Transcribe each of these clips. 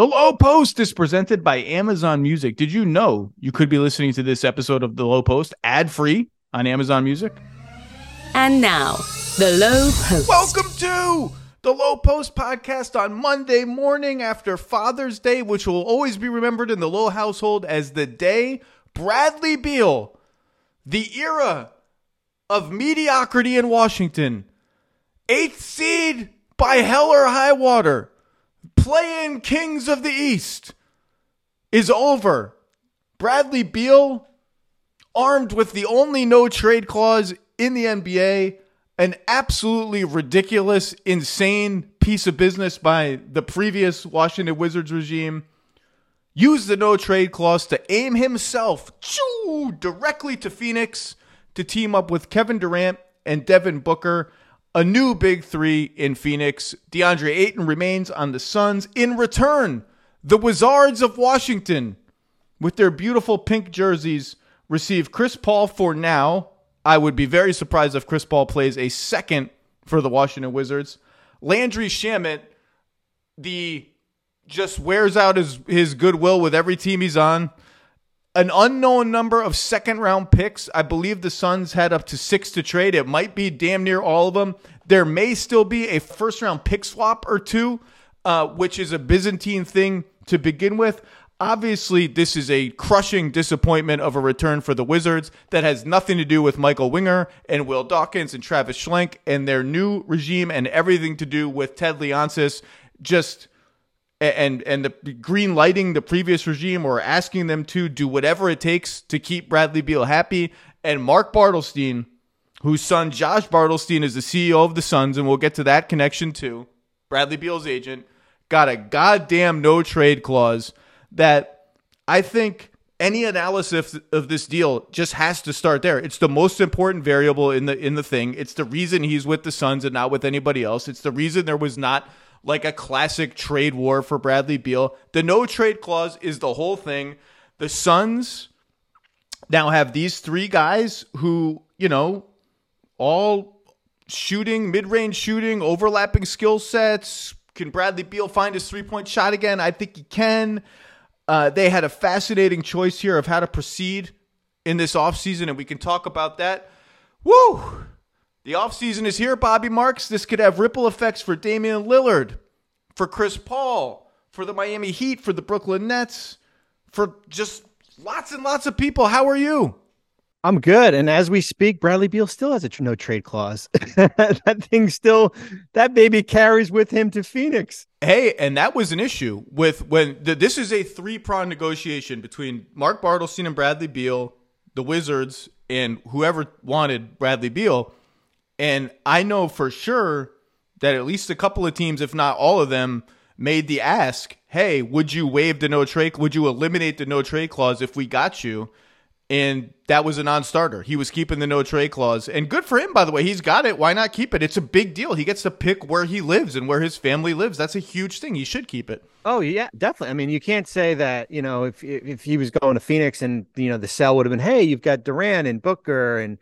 The Low Post is presented by Amazon Music. Did you know you could be listening to this episode of The Low Post ad free on Amazon Music? And now, The Low Post. Welcome to the Low Post podcast on Monday morning after Father's Day, which will always be remembered in the Low household as the day Bradley Beal, the era of mediocrity in Washington, eighth seed by hell or high water play-in kings of the East is over. Bradley Beal, armed with the only no trade clause in the NBA, an absolutely ridiculous, insane piece of business by the previous Washington Wizards regime, used the no trade clause to aim himself choo, directly to Phoenix to team up with Kevin Durant and Devin Booker a new big three in Phoenix. DeAndre Ayton remains on the Suns. In return, the Wizards of Washington, with their beautiful pink jerseys, receive Chris Paul for now. I would be very surprised if Chris Paul plays a second for the Washington Wizards. Landry Shamet, the just wears out his, his goodwill with every team he's on an unknown number of second round picks. I believe the Suns had up to six to trade. It might be damn near all of them. There may still be a first round pick swap or two, uh, which is a Byzantine thing to begin with. Obviously, this is a crushing disappointment of a return for the Wizards that has nothing to do with Michael Winger and Will Dawkins and Travis Schlenk and their new regime and everything to do with Ted Leonsis just and and the green lighting the previous regime or asking them to do whatever it takes to keep Bradley Beal happy. And Mark Bartelstein, whose son Josh Bartelstein is the CEO of the Suns, and we'll get to that connection too. Bradley Beal's agent got a goddamn no trade clause that I think any analysis of this deal just has to start there. It's the most important variable in the in the thing. It's the reason he's with the Suns and not with anybody else. It's the reason there was not like a classic trade war for Bradley Beal. The no trade clause is the whole thing. The Suns now have these three guys who, you know, all shooting, mid range shooting, overlapping skill sets. Can Bradley Beal find his three point shot again? I think he can. Uh, they had a fascinating choice here of how to proceed in this offseason, and we can talk about that. Woo! The offseason is here, Bobby Marks. This could have ripple effects for Damian Lillard, for Chris Paul, for the Miami Heat, for the Brooklyn Nets, for just lots and lots of people. How are you? I'm good. And as we speak, Bradley Beal still has a no trade clause. that thing still, that baby carries with him to Phoenix. Hey, and that was an issue with when the, this is a three prong negotiation between Mark Bartelstein and Bradley Beal, the Wizards, and whoever wanted Bradley Beal. And I know for sure that at least a couple of teams, if not all of them, made the ask, hey, would you waive the no trade? Would you eliminate the no trade clause if we got you? And that was a non starter. He was keeping the no trade clause. And good for him, by the way. He's got it. Why not keep it? It's a big deal. He gets to pick where he lives and where his family lives. That's a huge thing. He should keep it. Oh yeah, definitely. I mean, you can't say that, you know, if if he was going to Phoenix and, you know, the sell would have been, hey, you've got Durant and Booker and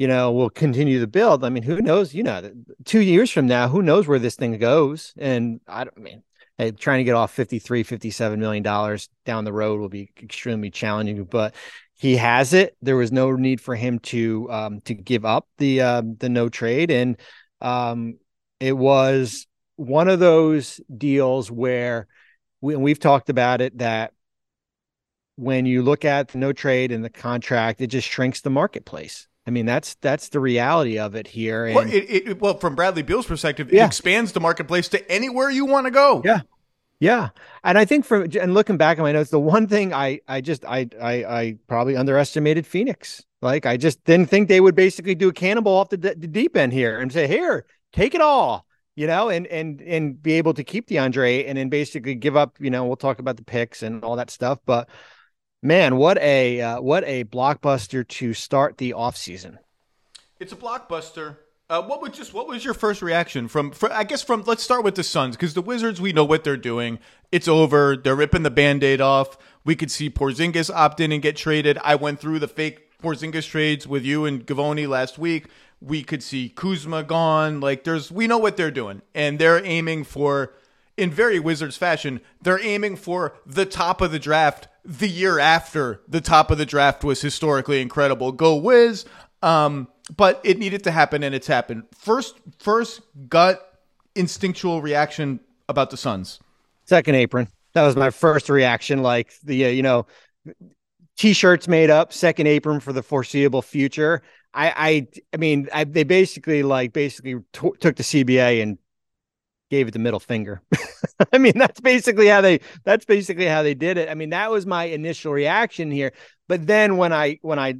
you know, will continue to build. I mean, who knows? You know, two years from now, who knows where this thing goes? And I don't I mean, hey, trying to get off 53, 57 million dollars down the road will be extremely challenging, but he has it. There was no need for him to um, to give up the um, the no trade, and um, it was one of those deals where we, we've talked about it that when you look at the no trade and the contract, it just shrinks the marketplace. I mean, that's that's the reality of it here. And, well, it, it, well, from Bradley Beal's perspective, yeah. it expands the marketplace to anywhere you want to go. Yeah, yeah. And I think from and looking back at my notes, the one thing I I just I I, I probably underestimated Phoenix. Like I just didn't think they would basically do a cannonball off the, the deep end here and say, "Here, take it all." You know, and and and be able to keep DeAndre and then basically give up. You know, we'll talk about the picks and all that stuff, but Man, what a uh, what a blockbuster to start the offseason. It's a blockbuster. Uh, what was just what was your first reaction from, from I guess from let's start with the Suns because the Wizards we know what they're doing. It's over. They're ripping the band-aid off. We could see Porzingis opt in and get traded. I went through the fake Porzingis trades with you and Gavoni last week. We could see Kuzma gone. Like there's we know what they're doing and they're aiming for in very Wizards fashion, they're aiming for the top of the draft the year after the top of the draft was historically incredible. Go Wiz. Um, but it needed to happen and it's happened. First first gut instinctual reaction about the Suns. Second apron. That was my first reaction. Like the uh, you know, t-shirts made up, second apron for the foreseeable future. I I I mean, I, they basically like basically t- took the CBA and gave it the middle finger. I mean, that's basically how they that's basically how they did it. I mean, that was my initial reaction here. But then when I when I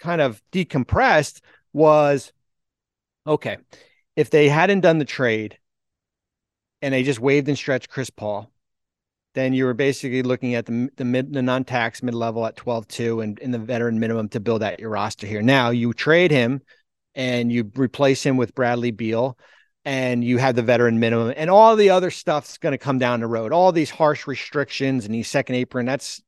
kind of decompressed was okay, if they hadn't done the trade and they just waived and stretched Chris Paul, then you were basically looking at the the mid the non-tax mid level at 12-2 and in the veteran minimum to build out your roster here. Now you trade him and you replace him with Bradley Beal and you have the veteran minimum and all the other stuff's going to come down the road. All these harsh restrictions and these second apron, that's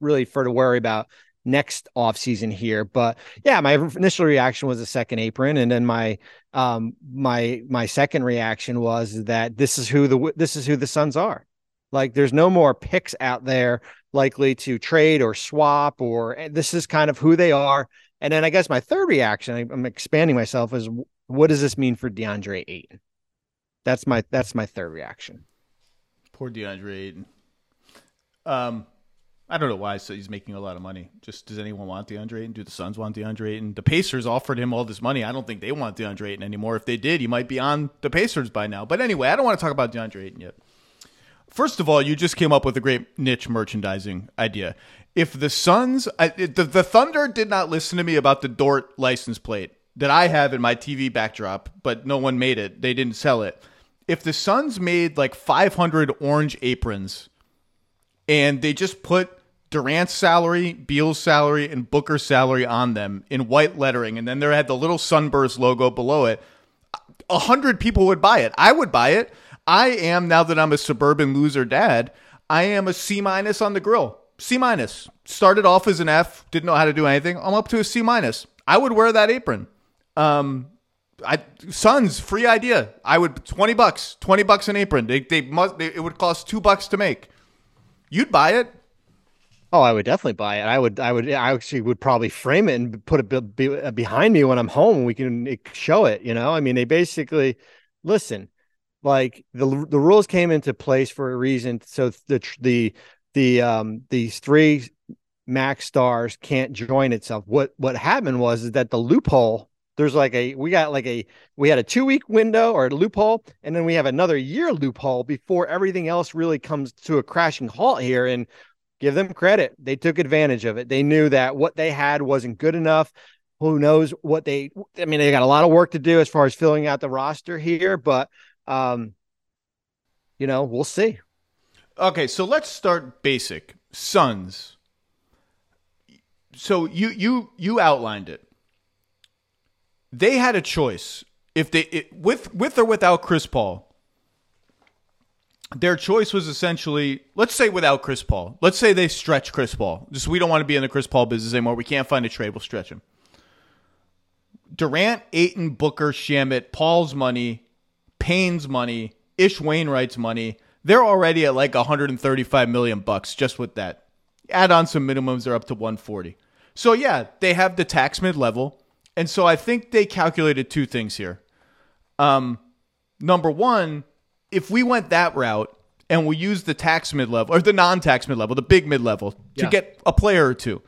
really for to worry about next offseason here. But yeah, my initial reaction was a second apron. And then my um my my second reaction was that this is who the this is who the Suns are. Like there's no more picks out there likely to trade or swap, or this is kind of who they are. And then I guess my third reaction, I'm expanding myself, is what does this mean for DeAndre Ayton? That's my that's my third reaction. Poor DeAndre Ayton. Um, I don't know why. So he's making a lot of money. Just does anyone want DeAndre Ayton? Do the Suns want DeAndre Ayton? The Pacers offered him all this money. I don't think they want DeAndre Ayton anymore. If they did, he might be on the Pacers by now. But anyway, I don't want to talk about DeAndre Ayton yet. First of all, you just came up with a great niche merchandising idea. If the Suns, I, the, the Thunder did not listen to me about the Dort license plate that I have in my TV backdrop, but no one made it. They didn't sell it. If the Suns made like 500 orange aprons and they just put Durant's salary, Beal's salary, and Booker's salary on them in white lettering, and then there had the little Sunburst logo below it, a hundred people would buy it. I would buy it. I am now that I'm a suburban loser dad. I am a C minus on the grill. C minus. Started off as an F. Didn't know how to do anything. I'm up to a C minus. I would wear that apron. Um, I Suns free idea. I would twenty bucks. Twenty bucks an apron. They they must. They, it would cost two bucks to make. You'd buy it. Oh, I would definitely buy it. I would, I would, I actually would probably frame it and put it be, be, behind me when I'm home. We can show it. You know, I mean, they basically listen like the the rules came into place for a reason. So the the the um these three max stars can't join itself. What what happened was is that the loophole there's like a we got like a we had a two week window or a loophole and then we have another year loophole before everything else really comes to a crashing halt here and give them credit they took advantage of it they knew that what they had wasn't good enough who knows what they i mean they got a lot of work to do as far as filling out the roster here but um, you know, we'll see. Okay, so let's start basic. Suns. So you you you outlined it. They had a choice if they it, with with or without Chris Paul. Their choice was essentially, let's say without Chris Paul. Let's say they stretch Chris Paul. Just we don't want to be in the Chris Paul business anymore. We can't find a trade. We'll stretch him. Durant, Ayton, Booker, Shamet, Paul's money, Payne's money, Ish Wainwright's money. They're already at like 135 million bucks just with that. Add on some minimums, they're up to 140. So yeah, they have the tax mid level, and so I think they calculated two things here. Um, number one, if we went that route and we used the tax mid level or the non-tax mid level, the big mid level to Yeah. get a player or two,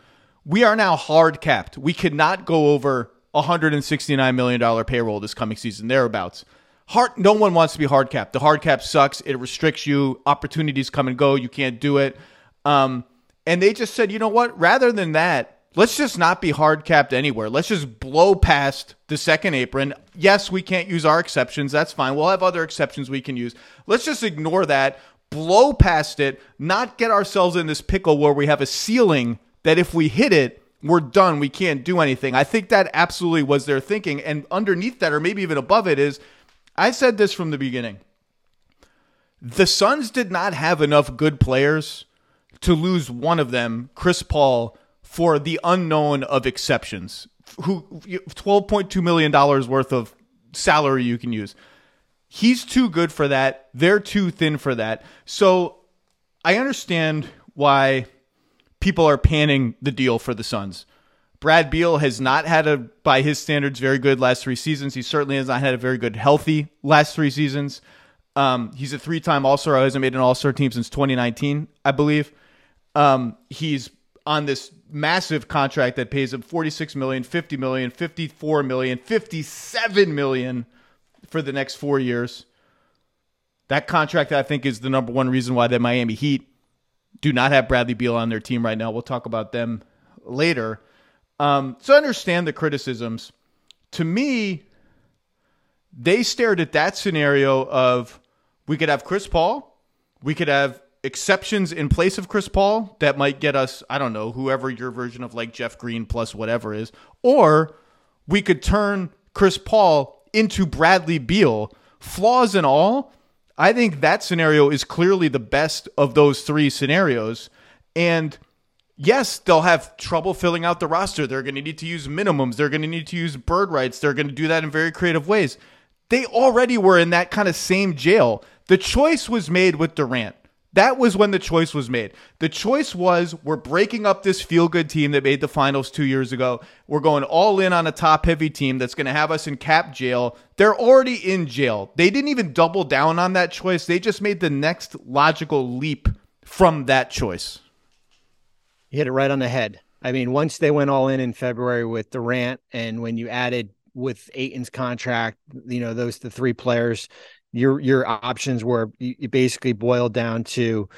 we are now hard capped. We could not go over 169 million dollar payroll this coming season thereabouts. Hard, no one wants to be hard capped. The hard cap sucks. It restricts you. Opportunities come and go. You can't do it. Um, and they just said, you know what? Rather than that, let's just not be hard capped anywhere. Let's just blow past the second apron. Yes, we can't use our exceptions. That's fine. We'll have other exceptions we can use. Let's just ignore that, blow past it, not get ourselves in this pickle where we have a ceiling that if we hit it, we're done. We can't do anything. I think that absolutely was their thinking. And underneath that, or maybe even above it, is I said this from the beginning. The Suns did not have enough good players to lose one of them, Chris Paul, for the unknown of exceptions. Who $12.2 million worth of salary you can use. He's too good for that. They're too thin for that. So I understand why people are panning the deal for the Suns. Brad Beal has not had a, by his standards, very good last three seasons. He certainly has not had a very good, healthy last three seasons. Um, he's a three-time All-Star. He hasn't made an All-Star team since 2019, I believe. Um, he's on this massive contract that pays him 46 million, 50 million, 54 million, 57 million for the next four years. That contract, I think, is the number one reason why the Miami Heat do not have Bradley Beal on their team right now. We'll talk about them later. Um, so understand the criticisms. To me, they stared at that scenario of we could have Chris Paul, we could have exceptions in place of Chris Paul that might get us, I don't know, whoever your version of like Jeff Green plus whatever is, or we could turn Chris Paul into Bradley Beal, flaws and all. I think that scenario is clearly the best of those three scenarios. And yes, they'll have trouble filling out the roster. They're going to need to use minimums. They're going to need to use bird rights. They're going to do that in very creative ways. They already were in that kind of same jail. The choice was made with Durant. That was when the choice was made. The choice was we're breaking up this feel good team that made the finals two years ago. We're going all in on a top heavy team that's going to have us in cap jail. They're already in jail. They didn't even double down on that choice. They just made the next logical leap from that choice. You hit it right on the head. I mean, once they went all in in February with Durant, and when you added with Ayton's contract, you know, those the three players your your options were you basically boiled down to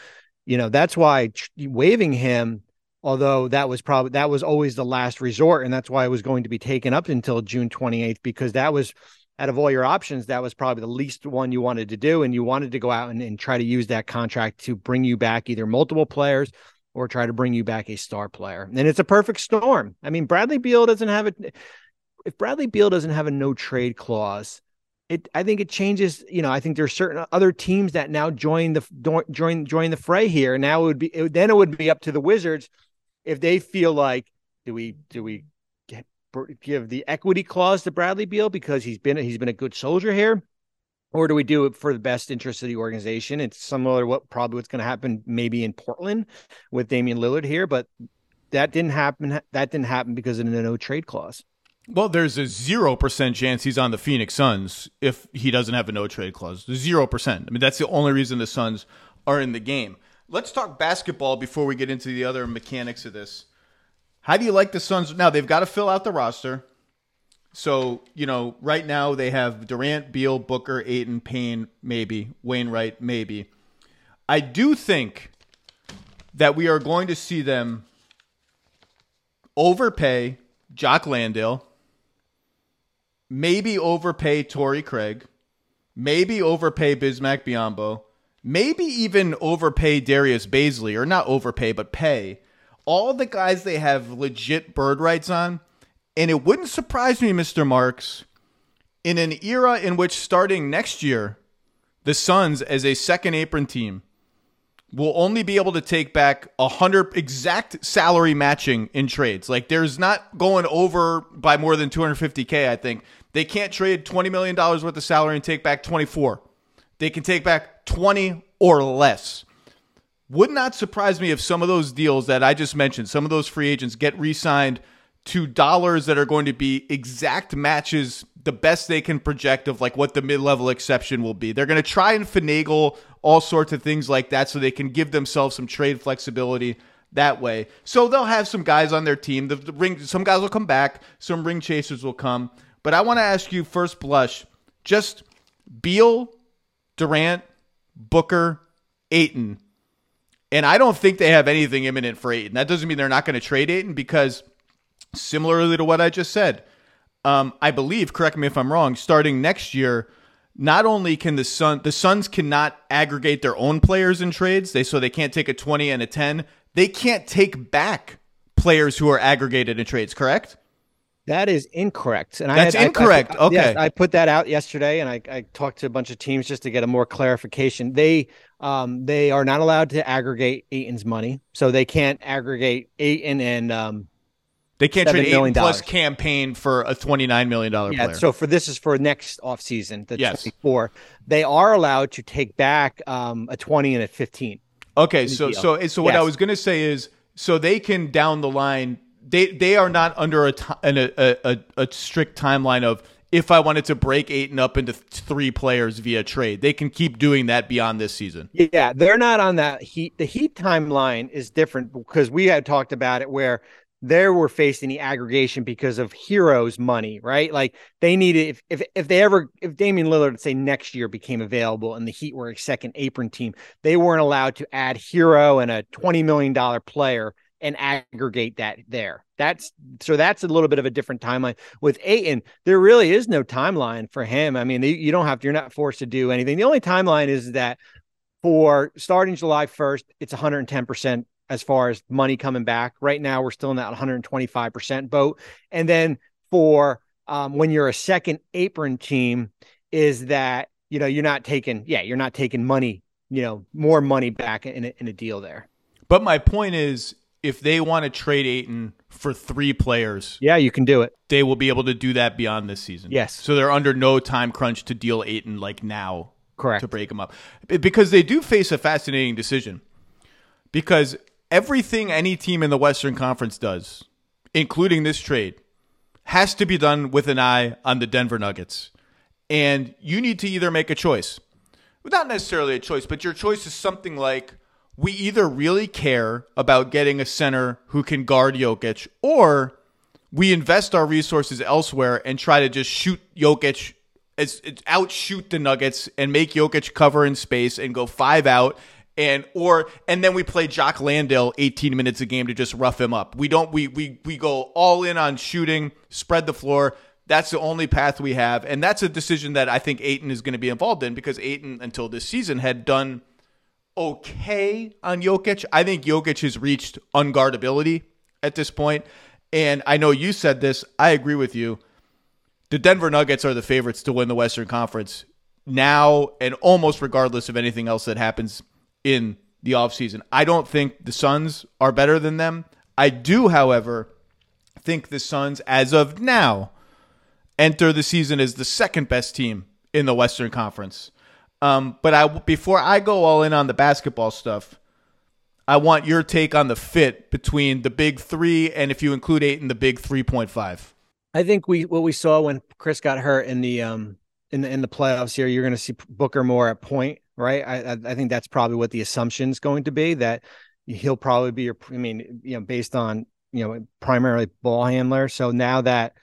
you know that's why waiving him although that was probably that was always the last resort and that's why it was going to be taken up until June 28th because that was out of all your options that was probably the least one you wanted to do and you wanted to go out and, and try to use that contract to bring you back either multiple players or try to bring you back a star player. And it's a perfect storm. I mean bradley beal doesn't have it if bradley beal doesn't have a no trade clause it I think it changes. You know, I think there's certain other teams that now join the join join the fray here. Now it would be it, then it would be up to the Wizards if they feel like do we do we get, give the equity clause to Bradley Beal because he's been he's been a good soldier here, or do we do it for the best interest of the organization? It's similar to what probably what's going to happen maybe in Portland with Damian Lillard here, but that didn't happen. That didn't happen because of the no trade clause. Well, there's a 0% chance he's on the Phoenix Suns if he doesn't have a no trade clause. 0%. I mean, that's the only reason the Suns are in the game. Let's talk basketball before we get into the other mechanics of this. How do you like the Suns? Now, they've got to fill out the roster. So, you know, right now they have Durant, Beal, Booker, Ayton, Payne, maybe, Wainwright, maybe. I do think that we are going to see them overpay Jock Landale maybe overpay Torrey Craig, maybe overpay Bismack Biyombo, maybe even overpay Darius Bazley, or not overpay, but pay all the guys they have legit bird rights on. And it wouldn't surprise me, Mr. Marks, in an era in which starting next year, the Suns as a second apron team will only be able to take back a hundred exact salary matching in trades. Like there's not going over by more than 250k. I think they can't trade $20 million worth of salary and take back 24. They can take back 20 or less. Would not surprise me if some of those deals that I just mentioned, some of those free agents get re signed to dollars that are going to be exact matches, the best they can project of like what the mid level exception will be. They're going to try and finagle all sorts of things like that so they can give themselves some trade flexibility that way. So they'll have some guys on their team. The, the ring, some guys will come back, some ring chasers will come. But I want to ask you first blush, just Beal, Durant, Booker, Ayton. And I don't think they have anything imminent for Ayton. That doesn't mean they're not going to trade Ayton because similarly to what I just said, um, I believe, correct me if I'm wrong, starting next year, not only can the Sun the Suns cannot aggregate their own players in trades, they so they can't take a 20 and a 10. They can't take back players who are aggregated in trades, correct? That is incorrect. And that's I had, incorrect. I, I, okay. Yes, I put that out yesterday, and I, I talked to a bunch of teams just to get a more clarification. They um they are not allowed to aggregate Ayton's money, so they can't aggregate Ayton and um They can't trade million plus Cam Payne for a $29 million Yeah, player. so for this is for next offseason, the Yes. 24. They are allowed to take back um, a 20 and a 15. Okay, so deal. so so what I was going to say is so they can down the line they they are not under a an, a, a a strict timeline of if I wanted to break Ayton up into th- three players via trade. They can keep doing that beyond this season. Yeah, they're not on that heat. The heat timeline is different because we had talked about it where they were facing the aggregation because of Herro's money, right? Like they needed if if if they ever if Damian Lillard say next year became available and the Heat were a second apron team, they weren't allowed to add Herro and a twenty million dollar player and aggregate that there. That's so that's a little bit of a different timeline with Ayton. There really is no timeline for him. I mean, you don't have to, you're not forced to do anything. The only timeline is that for starting July 1st, it's 110% as far as money coming back. Right now, we're still in that 125% boat. And then for um, when you're a second apron team, is that, you know, you're not taking, yeah, you're not taking money, you know, more money back in a, in a deal there. But my point is if they want to trade Ayton for three players, Yeah, you can do it. they will be able to do that beyond this season. Yes. So they're under no time crunch to deal Ayton like now Correct. to break him up. Because they do face a fascinating decision. Because everything any team in the Western Conference does, including this trade, has to be done with an eye on the Denver Nuggets. And you need to either make a choice. Not necessarily a choice, but your choice is something like we either really care about getting a center who can guard Jokic, or we invest our resources elsewhere and try to just shoot Jokic as, outshoot the Nuggets and make Jokic cover in space and go five out and or and then we play Jock Landale 18 minutes a game to just rough him up. We don't we we we go all in on shooting, spread the floor. That's the only path we have, and that's a decision that I think Ayton is going to be involved in because Ayton until this season had done okay on Jokic. I think Jokic has reached unguardability at this point. And I know you said this. I agree with you. The Denver Nuggets are the favorites to win the Western Conference now and almost regardless of anything else that happens in the offseason. I don't think the Suns are better than them. I do, however, think the Suns, as of now, enter the season as the second best team in the Western Conference. Um, but I before I go all in on the basketball stuff, I want your take on the fit between the big three and if you include Ayton the big three point five. I think we what we saw when Chris got hurt in the um in the in the playoffs here, you're going to see Booker more at point, right? I I, think that's probably what the assumption is going to be that he'll probably be your. I mean, you know, based on you know primarily ball handler. So now that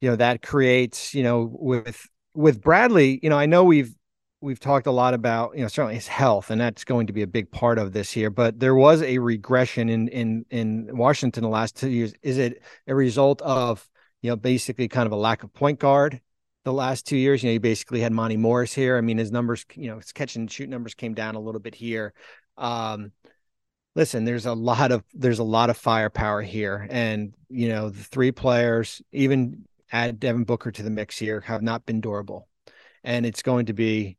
you know that creates you know with with Bradley, you know, I know we've we've talked a lot about you know certainly his health and that's going to be a big part of this here but there was a regression in in in washington the last two years. Is it a result of you know basically kind of a lack of point guard the last two years? You know you basically had monte morris here. I mean his numbers you know his catch and shoot numbers came down a little bit here. Um listen there's a lot of there's a lot of firepower here and you know the three players even add devin booker to the mix here have not been durable. And it's going to be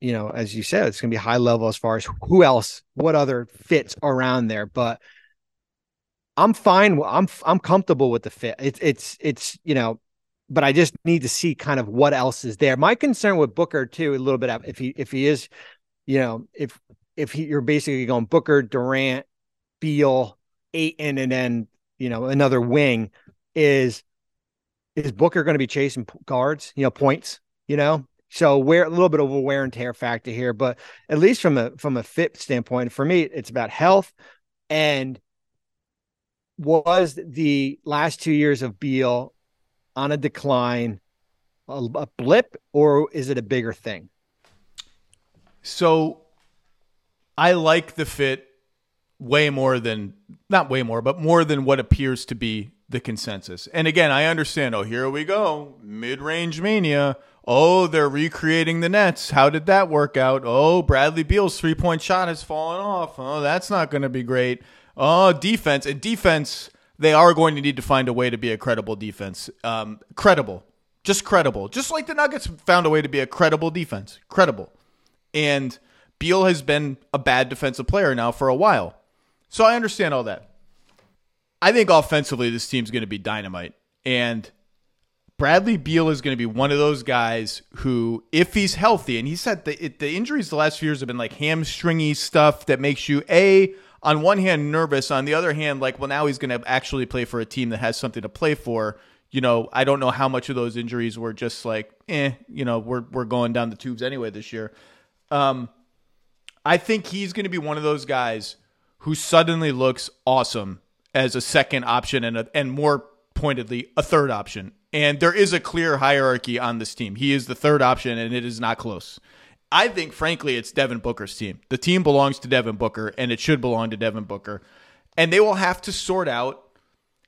you know, as you said, it's going to be high level as far as who else, what other fits around there. But I'm fine. I'm I'm comfortable with the fit. It's it's it's you know, but I just need to see kind of what else is there. My concern with Booker too, a little bit of if he if he is, you know, if if he, you're basically going Booker, Durant, Beal, Ayton, and then you know another wing is is Booker going to be chasing guards, you know, points, you know, so wear a little bit of a wear and tear factor here, but at least from a from a fit standpoint, for me, it's about health. And was the last two years of Beal on a decline a, a blip, or is it a bigger thing? So I like the fit way more than not way more, but more than what appears to be the consensus. And again, I understand, oh, here we go, mid-range mania. Oh, they're recreating the Nets. How did that work out? Oh, Bradley Beal's three-point shot has fallen off. Oh, that's not going to be great. Oh, defense. And defense, they are going to need to find a way to be a credible defense. Um, credible. Just credible. Just like the Nuggets found a way to be a credible defense. Credible. And Beal has been a bad defensive player now for a while. So I understand all that. I think offensively this team's going to be dynamite, and Bradley Beal is going to be one of those guys who, if he's healthy, and he said the it, the injuries the last few years have been like hamstringy stuff that makes you a on one hand nervous, on the other hand like well now he's going to actually play for a team that has something to play for. You know, I don't know how much of those injuries were just like, eh, you know, we're we're going down the tubes anyway this year. Um, I think he's going to be one of those guys who suddenly looks awesome as a second option and a, and more pointedly a third option. And there is a clear hierarchy on this team. He is the third option, and it is not close. I think, frankly, it's Devin Booker's team. The team belongs to Devin Booker, and it should belong to Devin Booker. And they will have to sort out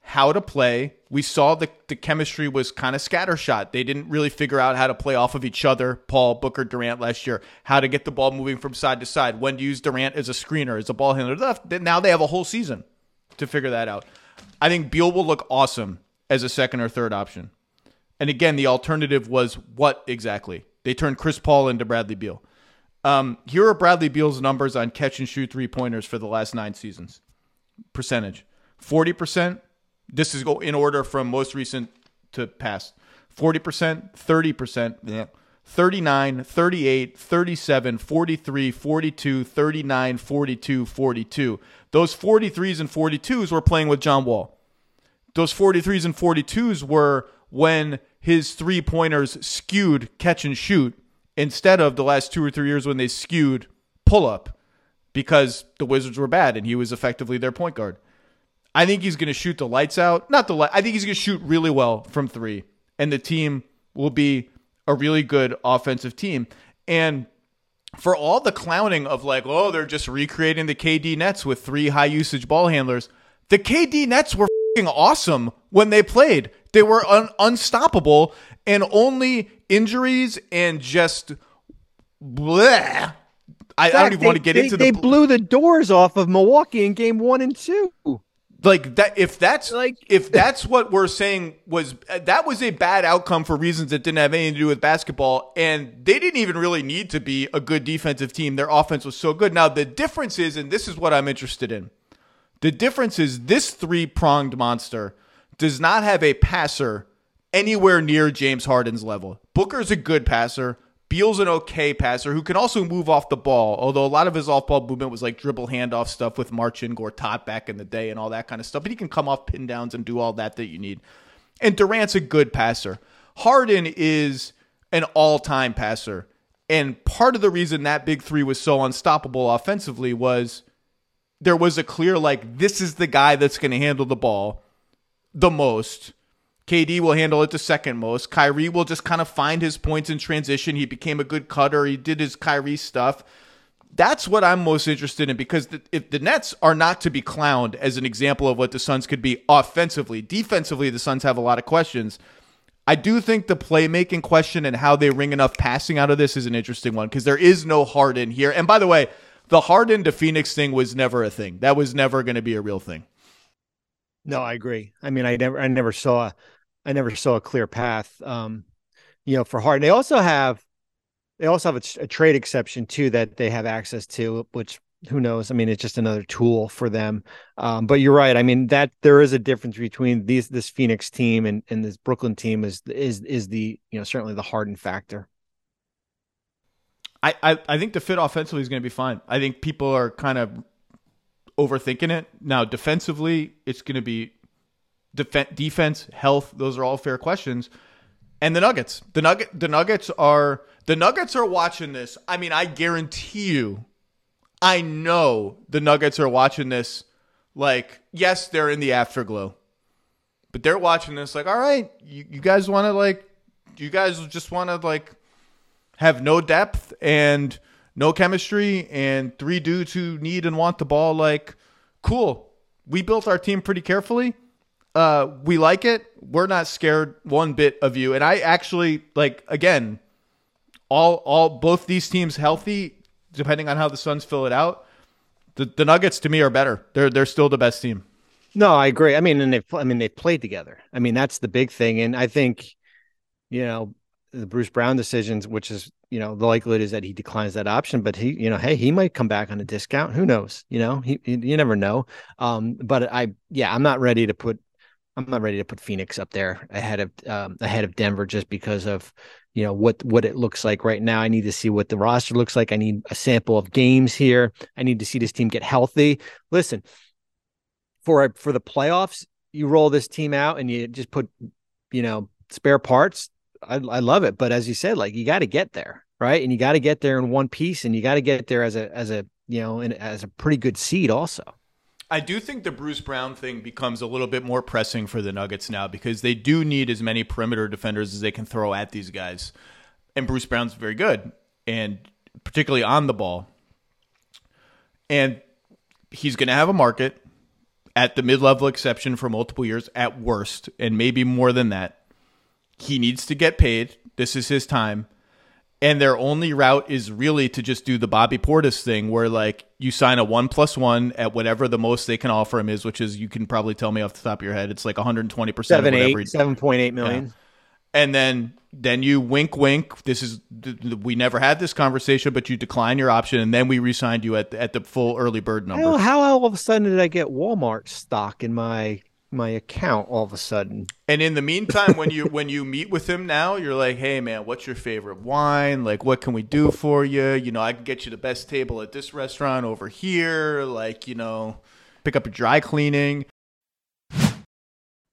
how to play. We saw the, the chemistry was kind of scattershot. They didn't really figure out how to play off of each other, Paul, Booker, Durant last year, how to get the ball moving from side to side, when to use Durant as a screener, as a ball handler. Now they have a whole season to figure that out. I think Beal will look awesome as a second or third option. And again, the alternative was what exactly? They turned Chris Paul into Bradley Beal. Um, here are Bradley Beal's numbers on catch and shoot three pointers for the last nine seasons. Percentage 40%, this is in order from most recent to past. 40%, 30%, yeah. 39, 38, 37, 43, 42, 39, 42, 42. Those 43s and 42s were playing with John Wall. Those 43s and 42s were when his three pointers skewed catch and shoot instead of the last two or three years when they skewed pull up because the Wizards were bad and he was effectively their point guard. I think he's going to shoot the lights out. Not the light. I think he's going to shoot really well from three, and the team will be a really good offensive team. And for all the clowning of like, oh, they're just recreating the KD Nets with three high usage ball handlers. The KD Nets were awesome when they played. They were un- unstoppable, and only injuries and just bleh. I, I don't even they, want to get they, into the. They bl- blew the doors off of Milwaukee in game one and two like that if that's like if that's what we're saying was that was a bad outcome for reasons that didn't have anything to do with basketball and they didn't even really need to be a good defensive team their offense was so good now the difference is and this is what i'm interested in the difference is this three-pronged monster does not have a passer anywhere near james harden's level booker's a good passer Beal's an okay passer who can also move off the ball, although a lot of his off ball movement was like dribble handoff stuff with Marcin Gortat back in the day and all that kind of stuff. But he can come off pin downs and do all that that you need. And Durant's a good passer. Harden is an all time passer. And part of the reason that big three was so unstoppable offensively was there was a clear, like, this is the guy that's going to handle the ball the most KD will handle it the second most. Kyrie will just kind of find his points in transition. He became a good cutter. He did his Kyrie stuff. That's what I'm most interested in because the, if the Nets are not to be clowned as an example of what the Suns could be offensively, defensively, the Suns have a lot of questions. I do think the playmaking question and how they wring enough passing out of this is an interesting one because there is no Harden here. And by the way, the Harden to Phoenix thing was never a thing. That was never going to be a real thing. No, I agree. I mean, I never, I never saw I never saw a clear path. Um, you know, for Harden, they also have they also have a, a, trade exception too that they have access to, which who knows? I mean, it's just another tool for them. Um, but you're right. I mean, that there is a difference between these this Phoenix team and, and this Brooklyn team is is is the you know certainly the Harden factor. I, I, I think the fit offensively is going to be fine. I think people are kind of overthinking it. Now, defensively, it's going to be def- defense, health, those are all fair questions. And the Nuggets, the Nugget, the Nuggets are the Nuggets are watching this. I mean, I guarantee you, I know the Nuggets are watching this. Like, yes, they're in the afterglow, but they're watching this. Like, all right, you, you guys want to like, you guys just want to like have no depth and no chemistry and three dudes who need and want the ball. Like, cool. We built our team pretty carefully uh, we like it. We're not scared one bit of you. And I actually like again, all all both these teams healthy, depending on how the Suns fill it out. The the Nuggets to me are better. They're they're still the best team. No, I agree. I mean, and they I mean they played together. I mean that's the big thing, and I think, you know, the Bruce Brown decisions, which is you know, the likelihood is that he declines that option, but he, you know, hey, he might come back on a discount. Who knows? You know, he, you never know. Um, but I, yeah, I'm not ready to put, I'm not ready to put Phoenix up there ahead of, um, ahead of Denver just because of, you know, what, what it looks like right now. I need to see what the roster looks like. I need a sample of games here. I need to see this team get healthy. Listen, for, for the playoffs, you roll this team out and you just put, you know, spare parts I, I love it. But as you said, like you got to get there, right? And you got to get there in one piece, and you got to get there as a as a you know in, as a pretty good seed also. I do think the Bruce Brown thing becomes a little bit more pressing for the Nuggets now because they do need as many perimeter defenders as they can throw at these guys. And Bruce Brown's very good, and particularly on the ball. And he's going to have a market at the mid level exception for multiple years at worst, and maybe more than that he needs to get paid. This is his time. And their only route is really to just do the Bobby Portis thing where like you sign a one plus one at whatever the most they can offer him is, which is you can probably tell me off the top of your head. It's like 120% Seven, eight, 7.8 million. Yeah. And then then you wink wink. This is we never had this conversation, but you decline your option, and then we resigned you at at the full early bird number. How, how all of a sudden did I get Walmart stock in my my account all of a sudden. And in the meantime, when you when you meet with him now, you're like, "Hey man, what's your favorite wine? Like, what can we do for you? You know, I can get you the best table at this restaurant over here. Like, you know, pick up a dry cleaning."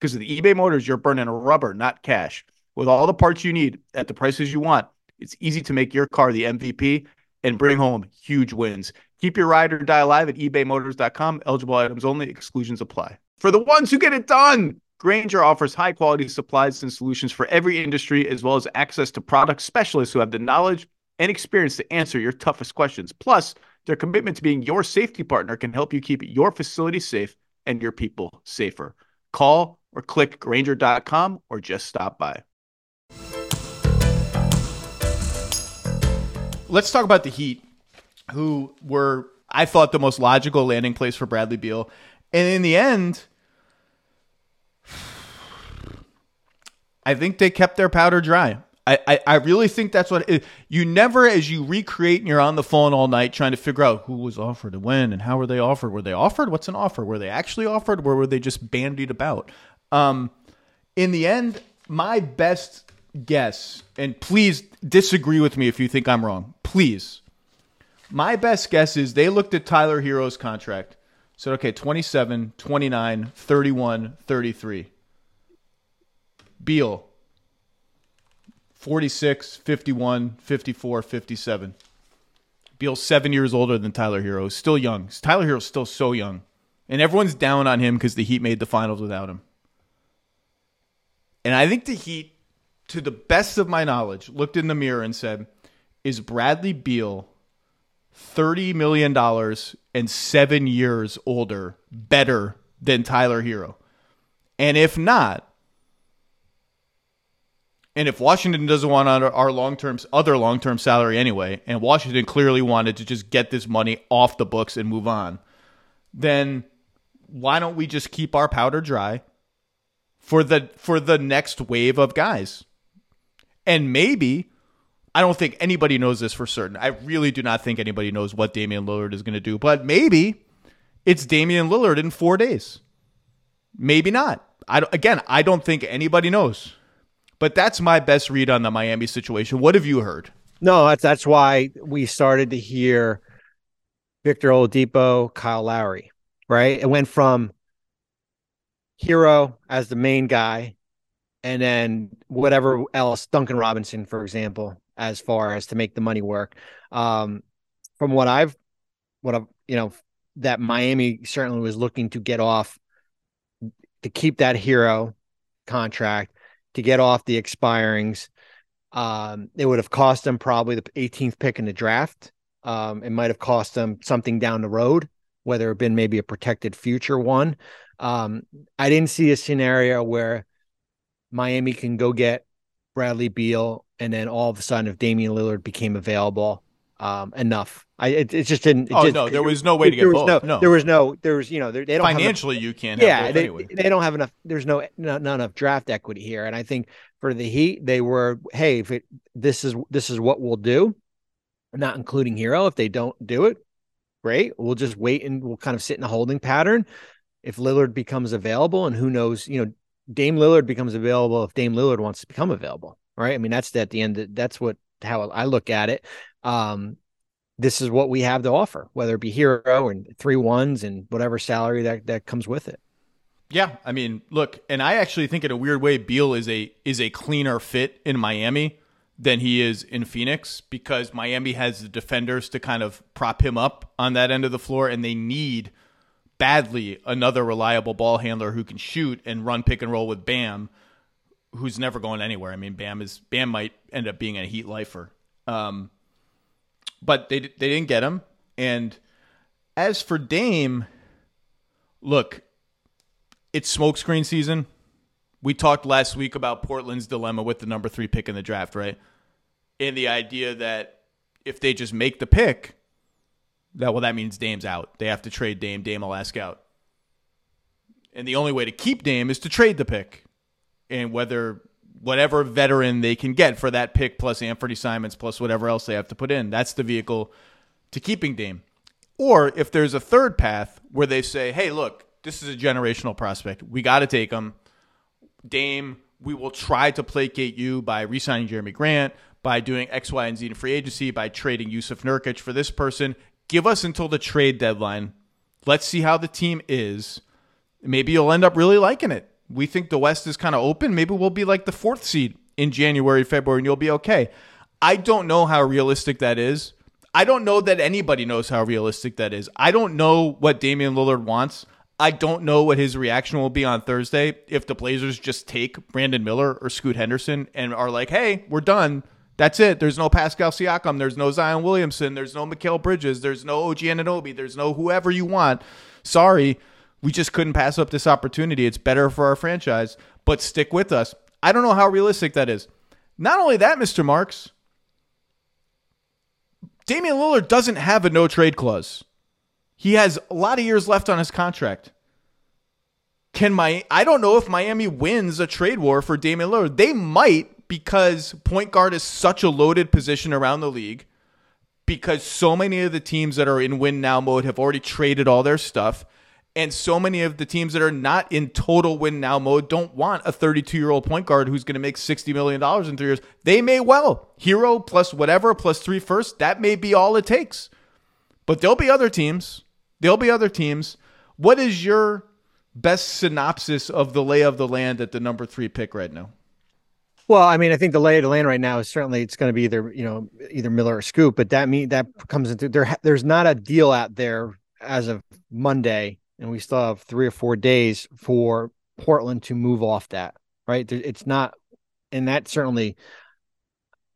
Because with eBay Motors, you're burning rubber, not cash. With all the parts you need at the prices you want, it's easy to make your car the MVP and bring home huge wins. Keep your ride or die alive at ebaymotors.com. Eligible items only, exclusions apply. For the ones who get it done, Grainger offers high quality supplies and solutions for every industry, as well as access to product specialists who have the knowledge and experience to answer your toughest questions. Plus, their commitment to being your safety partner can help you keep your facility safe and your people safer. Call or click Grainger.com or just stop by. Let's talk about the Heat, who were, I thought, the most logical landing place for Bradley Beal. And in the end, I think they kept their powder dry. I, I, I really think that's what it, you never, as you recreate and you're on the phone all night trying to figure out who was offered and when and how were they offered. Were they offered? What's an offer? Were they actually offered? Or were they just bandied about? Um, in the end, my best guess, and please disagree with me if you think I'm wrong, please. My best guess is they looked at Tyler Herro's contract, said, okay, 27, 29, 31, 33. Beal, 46, 51, 54, 57. Beal's seven years older than Tyler Herro, Still young. Tyler Herro's still so young. And everyone's down on him because the Heat made the finals without him. And I think the Heat, to the best of my knowledge, looked in the mirror and said, Is Bradley Beal $30 million and seven years older better than Tyler Herro? And if not, and if Washington doesn't want our long term, other long term salary anyway, and Washington clearly wanted to just get this money off the books and move on, then why don't we just keep our powder dry for the for the next wave of guys. And maybe I don't think anybody knows this for certain. I really do not think anybody knows what Damian Lillard is going to do, but maybe it's Damian Lillard in 4 days. Maybe not. I again, I don't think anybody knows. But that's my best read on the Miami situation. What have you heard? No, that's that's why we started to hear Victor Oladipo, Kyle Lowry, right? It went from Herro as the main guy, and then whatever else, Duncan Robinson, for example, as far as to make the money work. Um, from what I've, what I've, you know, that Miami certainly was looking to get off, to keep that Herro contract, to get off the expirings, Um, it would have cost them probably the 18th pick in the draft. Um, it might have cost them something down the road, whether it been maybe a protected future one. Um, I didn't see a scenario where Miami can go get Bradley Beal and then all of a sudden, if Damian Lillard became available, um, enough. I it, it just didn't. It oh just, no, there was no way to get both. No, no, there was no. There was you know they don't financially enough, you can't. yeah, they, anyway. they don't have enough. There's no not, not enough draft equity here, and I think for the Heat they were hey if it this is this is what we'll do, not including Herro If they don't do it, great. We'll just wait and we'll kind of sit in a holding pattern. If Lillard becomes available, and who knows, you know, Dame Lillard becomes available if Dame Lillard wants to become available, right? I mean, that's at the end. That's what how I look at it. Um, this is what we have to offer, whether it be Herro and three ones and whatever salary that that comes with it. Yeah, I mean, look, and I actually think in a weird way, Beal is a is a cleaner fit in Miami than he is in Phoenix because Miami has the defenders to kind of prop him up on that end of the floor, and they need badly another reliable ball handler who can shoot and run pick and roll with Bam, who's never going anywhere. I mean, Bam is Bam might end up being a Heat lifer. Um, but they they didn't get him. And as for Dame, look, it's smokescreen season. We talked last week about Portland's dilemma with the number three pick in the draft, right? And the idea that if they just make the pick, that well, that means Dame's out. They have to trade Dame. Dame will ask out. And the only way to keep Dame is to trade the pick. And whether whatever veteran they can get for that pick plus Anfernee Simons plus whatever else they have to put in. That's the vehicle to keeping Dame. Or if there's a third path where they say, hey, look, this is a generational prospect. We got to take him. Dame, we will try to placate you by re signing Jerami Grant, by doing X, Y, and Z in free agency, by trading Jusuf Nurkic for this person. Give us until the trade deadline. Let's see how the team is. Maybe you'll end up really liking it we think the West is kind of open. Maybe we'll be like the fourth seed in January, February, and you'll be okay. I don't know how realistic that is. I don't know that anybody knows how realistic that is. I don't know what Damian Lillard wants. I don't know what his reaction will be on Thursday if the Blazers just take Brandon Miller or Scoot Henderson and are like, hey, we're done. That's it. There's no Pascal Siakam. There's no Zion Williamson. There's no Mikal Bridges. There's no OG Anunoby. There's no whoever you want. Sorry we just couldn't pass up this opportunity. It's better for our franchise, but stick with us. I don't know how realistic that is. Not only that, Mr. Marks, Damian Lillard doesn't have a no trade clause. He has a lot of years left on his contract. Can my I don't know if Miami wins a trade war for Damian Lillard. They might because point guard is such a loaded position around the league. Because so many of the teams that are in win now mode have already traded all their stuff and so many of the teams that are not in total win now mode don't want a 32 year old point guard who's going to make $60 million in three years. They may well. Herro plus whatever, plus three first, that may be all it takes. But there'll be other teams. There'll be other teams. What is your best synopsis of the lay of the land at the number three pick right now? Well, I mean, I think the lay of the land right now is certainly it's going to be either you know either Miller or Scoot, but that mean that comes into there. There's not a deal out there as of Monday and we still have three or four days for Portland to move off that. Right? It's not, and that certainly.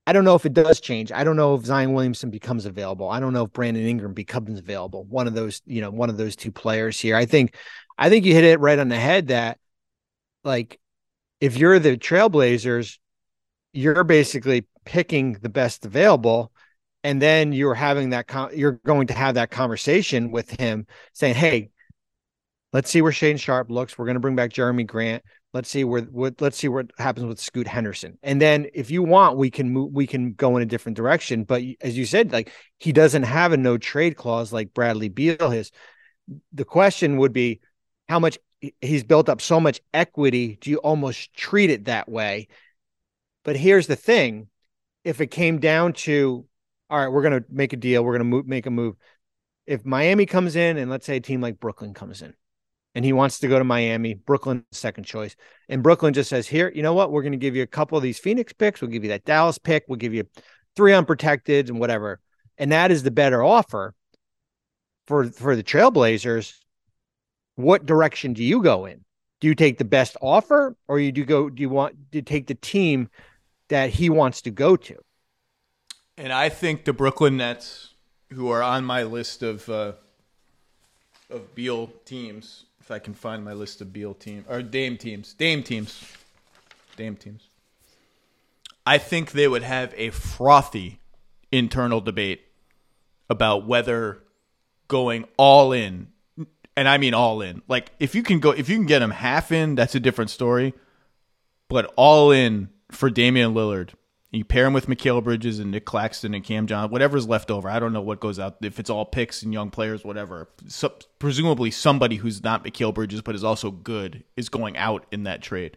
I don't know if it does change. I don't know if Zion Williamson becomes available. I don't know if Brandon Ingram becomes available. One of those, you know, one of those two players here. I think, I think you hit it right on the head that, like, if you're the Trailblazers, you're basically picking the best available and then you're having that con- you're going to have that conversation with him saying hey Let's see where Shaedon Sharpe looks. We're going to bring back Jerami Grant. Let's see where what let's see what happens with Scoot Henderson. And then if you want, we can move we can go in a different direction. But as you said, like he doesn't have a no trade clause like Bradley Beal has. The question would be how much he's built up so much equity. Do you almost treat it that way? But here's the thing: if it came down to, all right, we're going to make a deal, we're going to move, make a move. If Miami comes in, and let's say a team like Brooklyn comes in, and he wants to go to Miami. Brooklyn, second choice. And Brooklyn just says, Here, you know what? We're going to give you a couple of these Phoenix picks. We'll give you that Dallas pick. We'll give you three unprotected and whatever. And that is the better offer for, for the Trailblazers. What direction do you go in? Do you take the best offer or you do go, do you want to take the team that he wants to go to. And I think the Brooklyn Nets, who are on my list of uh, of Beal teams, I can find my list of Beal team or Dame teams, Dame teams, Dame teams. I think they would have a frothy internal debate about whether going all in, and I mean all in. Like if you can go, if you can get them half in, that's a different story. But all in for Damian Lillard, you pair him with Mikal Bridges and Nic Claxton and Cam John, whatever's left over. I don't know what goes out if it's all picks and young players, whatever. So, presumably somebody who's not Mikal Bridges but is also good is going out in that trade,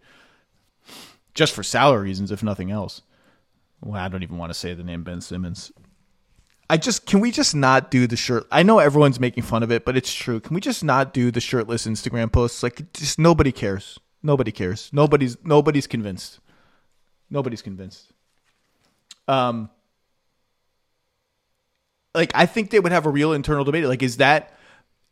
just for salary reasons, if nothing else. Well, I don't even want to say the name Ben Simmons. I just can we just not do the shirt? I know everyone's making fun of it, but it's true. Can we just not do the shirtless Instagram posts? Like, just nobody cares. Nobody cares. Nobody's nobody's convinced. Nobody's convinced. Um, like I think they would have a real internal debate. Like, is that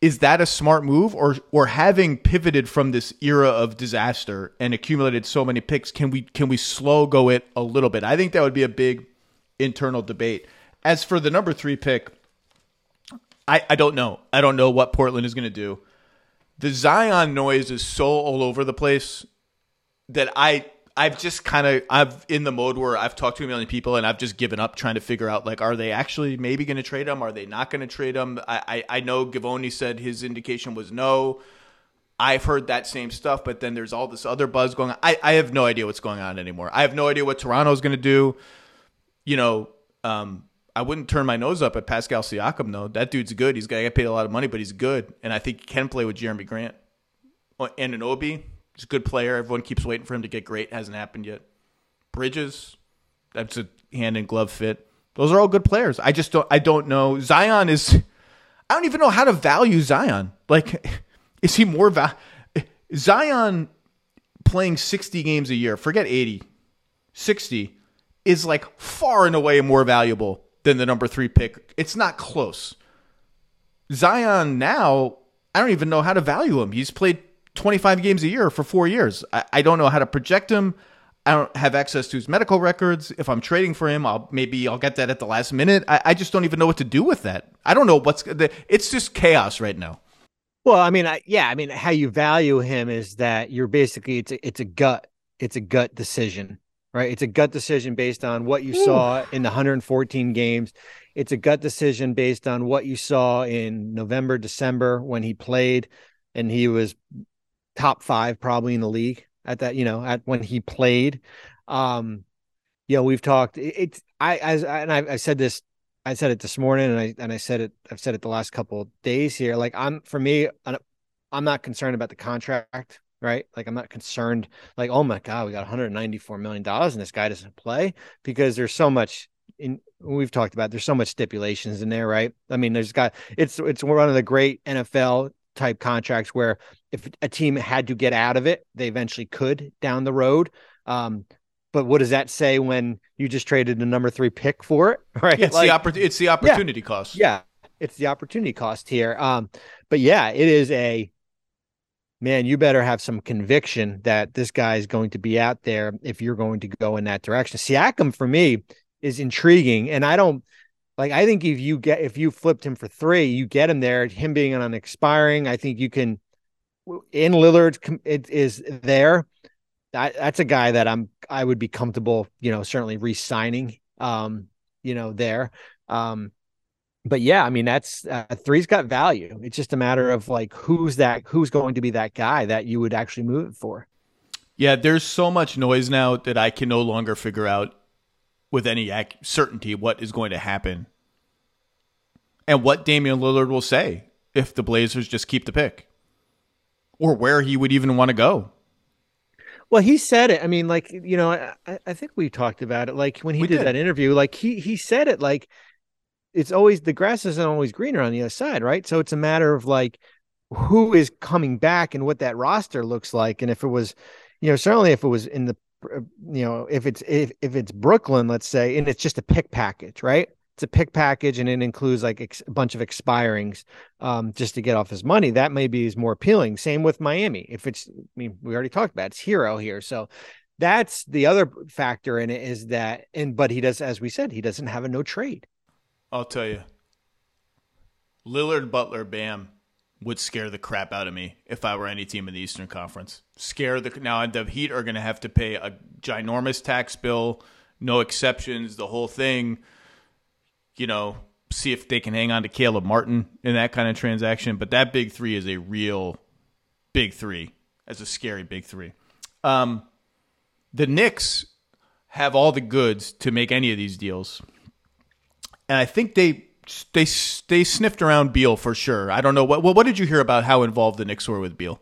is that a smart move, or or having pivoted from this era of disaster and accumulated so many picks, can we can we slow go it a little bit? I think that would be a big internal debate. As for the number three pick, I I don't know. I don't know what Portland is going to do. The Zion noise is so all over the place that I I've just kind of I've in the mode where I've talked to a million people and I've just given up trying to figure out like are they actually maybe going to trade him? Are they not going to trade him? I, I I know Givony said his indication was no. I've heard that same stuff, but then there's all this other buzz going on. I, I have no idea what's going on anymore. I have no idea what Toronto's going to do. You know, um, I wouldn't turn my nose up at Pascal Siakam though. That dude's good. He's got to get paid a lot of money, but he's good, and I think he can play with Jerami Grant and an Obi. He's a good player. Everyone keeps waiting for him to get great. Hasn't happened yet. Bridges, that's a hand in glove fit. Those are all good players. I just don't. I don't know. Zion is. I don't even know how to value Zion. Like, is he more val? Zion playing sixty games a year. Forget 80. 60 is like far and away more valuable than the number three pick. It's not close. Zion now, I don't even know how to value him. He's played 25 games a year for four years. I, I don't know how to project him. I don't have access to his medical records. If I'm trading for him, I'll maybe I'll get that at the last minute. I, I just don't even know what to do with that. I don't know what's the, it's just chaos right now. Well, I mean, I, yeah, I mean, how you value him is that you're basically it's a, it's a gut it's a gut decision, right? It's a gut decision based on what you Ooh. saw in the 114 games. It's a gut decision based on what you saw in November, December when he played and he was top five probably in the league at that, you know, at when he played. Um, you know, we've talked. It's I as and I, I said this. I said it this morning, and I and I said it. I've said it the last couple days here. Like I'm for me, I'm not concerned about the contract, right? Like I'm not concerned. Like oh my god, we got 194 million dollars, and this guy doesn't play because there's so much in we've talked about there's so much stipulations in there right i mean there's got it's it's one of the great nfl type contracts where if a team had to get out of it, they eventually could down the road. Um, but what does that say when you just traded a number three pick for it? Right? Yeah, it's, like, the oppor- it's the opportunity yeah, cost. Yeah, it's the opportunity cost here. Um, but yeah, it is a man. You better have some conviction that this guy is going to be out there if you're going to go in that direction. Siakam for me is intriguing, and I don't like I think if you get if you flipped him for three, you get him there. Him being on expiring, I think you can. In Lillard, it is there. That, that's a guy that I'm. I would be comfortable, you know, certainly re-signing. Um, you know, there. Um, but yeah, I mean, that's uh, three's got value. It's just a matter of like who's that, who's going to be that guy that you would actually move it for. Yeah, there's so much noise now that I can no longer figure out with any ac- certainty what is going to happen and what Damian Lillard will say if the Blazers just keep the pick or where he would even want to go. Well, he said it. I mean, like, you know, I, I think we talked about it. Like when he did, did, that interview, like he he said it like it's always the grass isn't always greener on the other side, right? So it's a matter of like who is coming back and what that roster looks like. And if it was, you know, certainly if it was in the you know, if it's if if it's Brooklyn, let's say, and it's just a pick package, right? It's a pick package, and it includes like ex- a bunch of expirings, um, just to get off his money. That maybe is more appealing. Same with Miami. If it's, I mean, we already talked about it. it's Herro here, so that's the other factor in it is that, and but he does, as we said, he doesn't have a no trade. I'll tell you, Lillard, Butler, Bam would scare the crap out of me if I were any team in the Eastern Conference. Scare the now the Heat are going to have to pay a ginormous tax bill, no exceptions, the whole thing. You know, see if they can hang on to Caleb Martin in that kind of transaction. But that big three is a real big three. As a scary big three. Um, the Knicks have all the goods to make any of these deals, and I think they they they sniffed around Beal for sure. I don't know what what did you hear about how involved the Knicks were with Beal?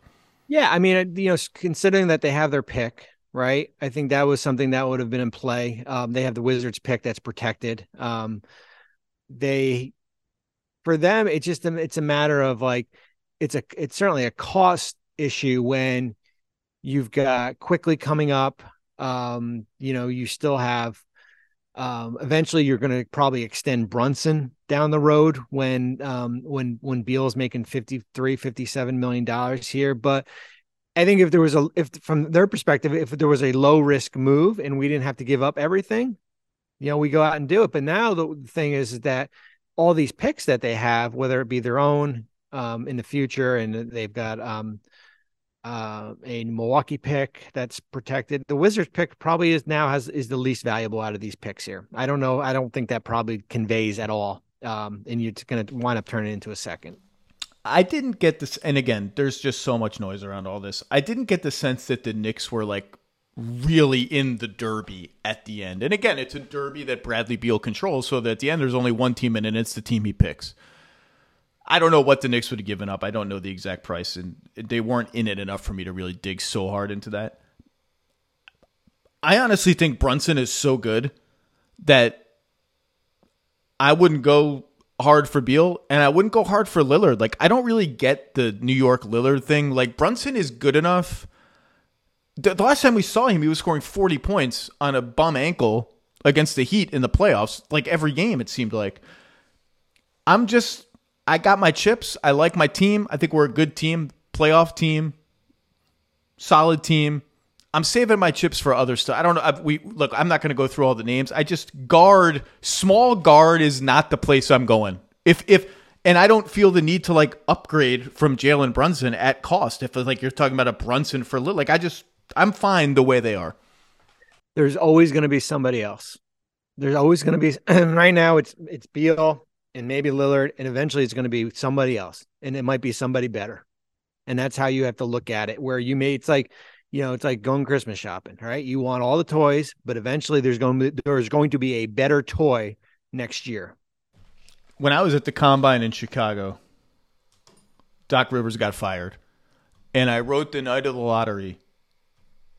Yeah, I mean, you know, considering that they have their pick, right? I think that was something that would have been in play. Um, they have the Wizards pick that's protected. Um, they, for them, it's just it's a matter of like, it's a it's certainly a cost issue when you've got quickly coming up. Um, you know, you still have um, eventually you're going to probably extend Brunson down the road when um, when when Beal's making 53 57 million dollars here. But I think if there was a if from their perspective if there was a low risk move and we didn't have to give up everything you know we go out and do it. But now the thing is, is that all these picks that they have whether it be their own um, in the future and they've got um, uh, a Milwaukee pick that's protected. The Wizards pick probably is now has is the least valuable out of these picks here. I don't know. I don't think that probably conveys at all. Um, and you're going to wind up turning into a second. I didn't get this, and again, there's just so much noise around all this. I didn't get the sense that the Knicks were like really in the derby at the end. And again, it's a derby that Bradley Beal controls, so that at the end there's only one team in and it's the team he picks. I don't know what the Knicks would have given up. I don't know the exact price, and they weren't in it enough for me to really dig so hard into that. I honestly think Brunson is so good that I wouldn't go hard for Beal and I wouldn't go hard for Lillard. Like I don't really get the New York Lillard thing. Like Brunson is good enough. The, the last time we saw him, he was scoring 40 points on a bum ankle against the Heat in the playoffs. Like every game, it seemed like. I'm just I got my chips. I like my team. I think we're a good team, playoff team, solid team. I'm saving my chips for other stuff. I don't know. I, we look. I'm not going to go through all the names. I just guard. Small guard is not the place I'm going. If if and I don't feel the need to like upgrade from Jalen Brunson at cost. If like you're talking about a Brunson for like I just I'm fine the way they are. There's always going to be somebody else. There's always going to be. right now, it's it's Beal and maybe Lillard, and eventually it's going to be somebody else, and it might be somebody better. And that's how you have to look at it. Where you may, it's like, you know, it's like going Christmas shopping, right? You want all the toys, but eventually there's going to be, there's going to be a better toy next year. When I was at the combine in Chicago, Doc Rivers got fired, and I wrote the night of the lottery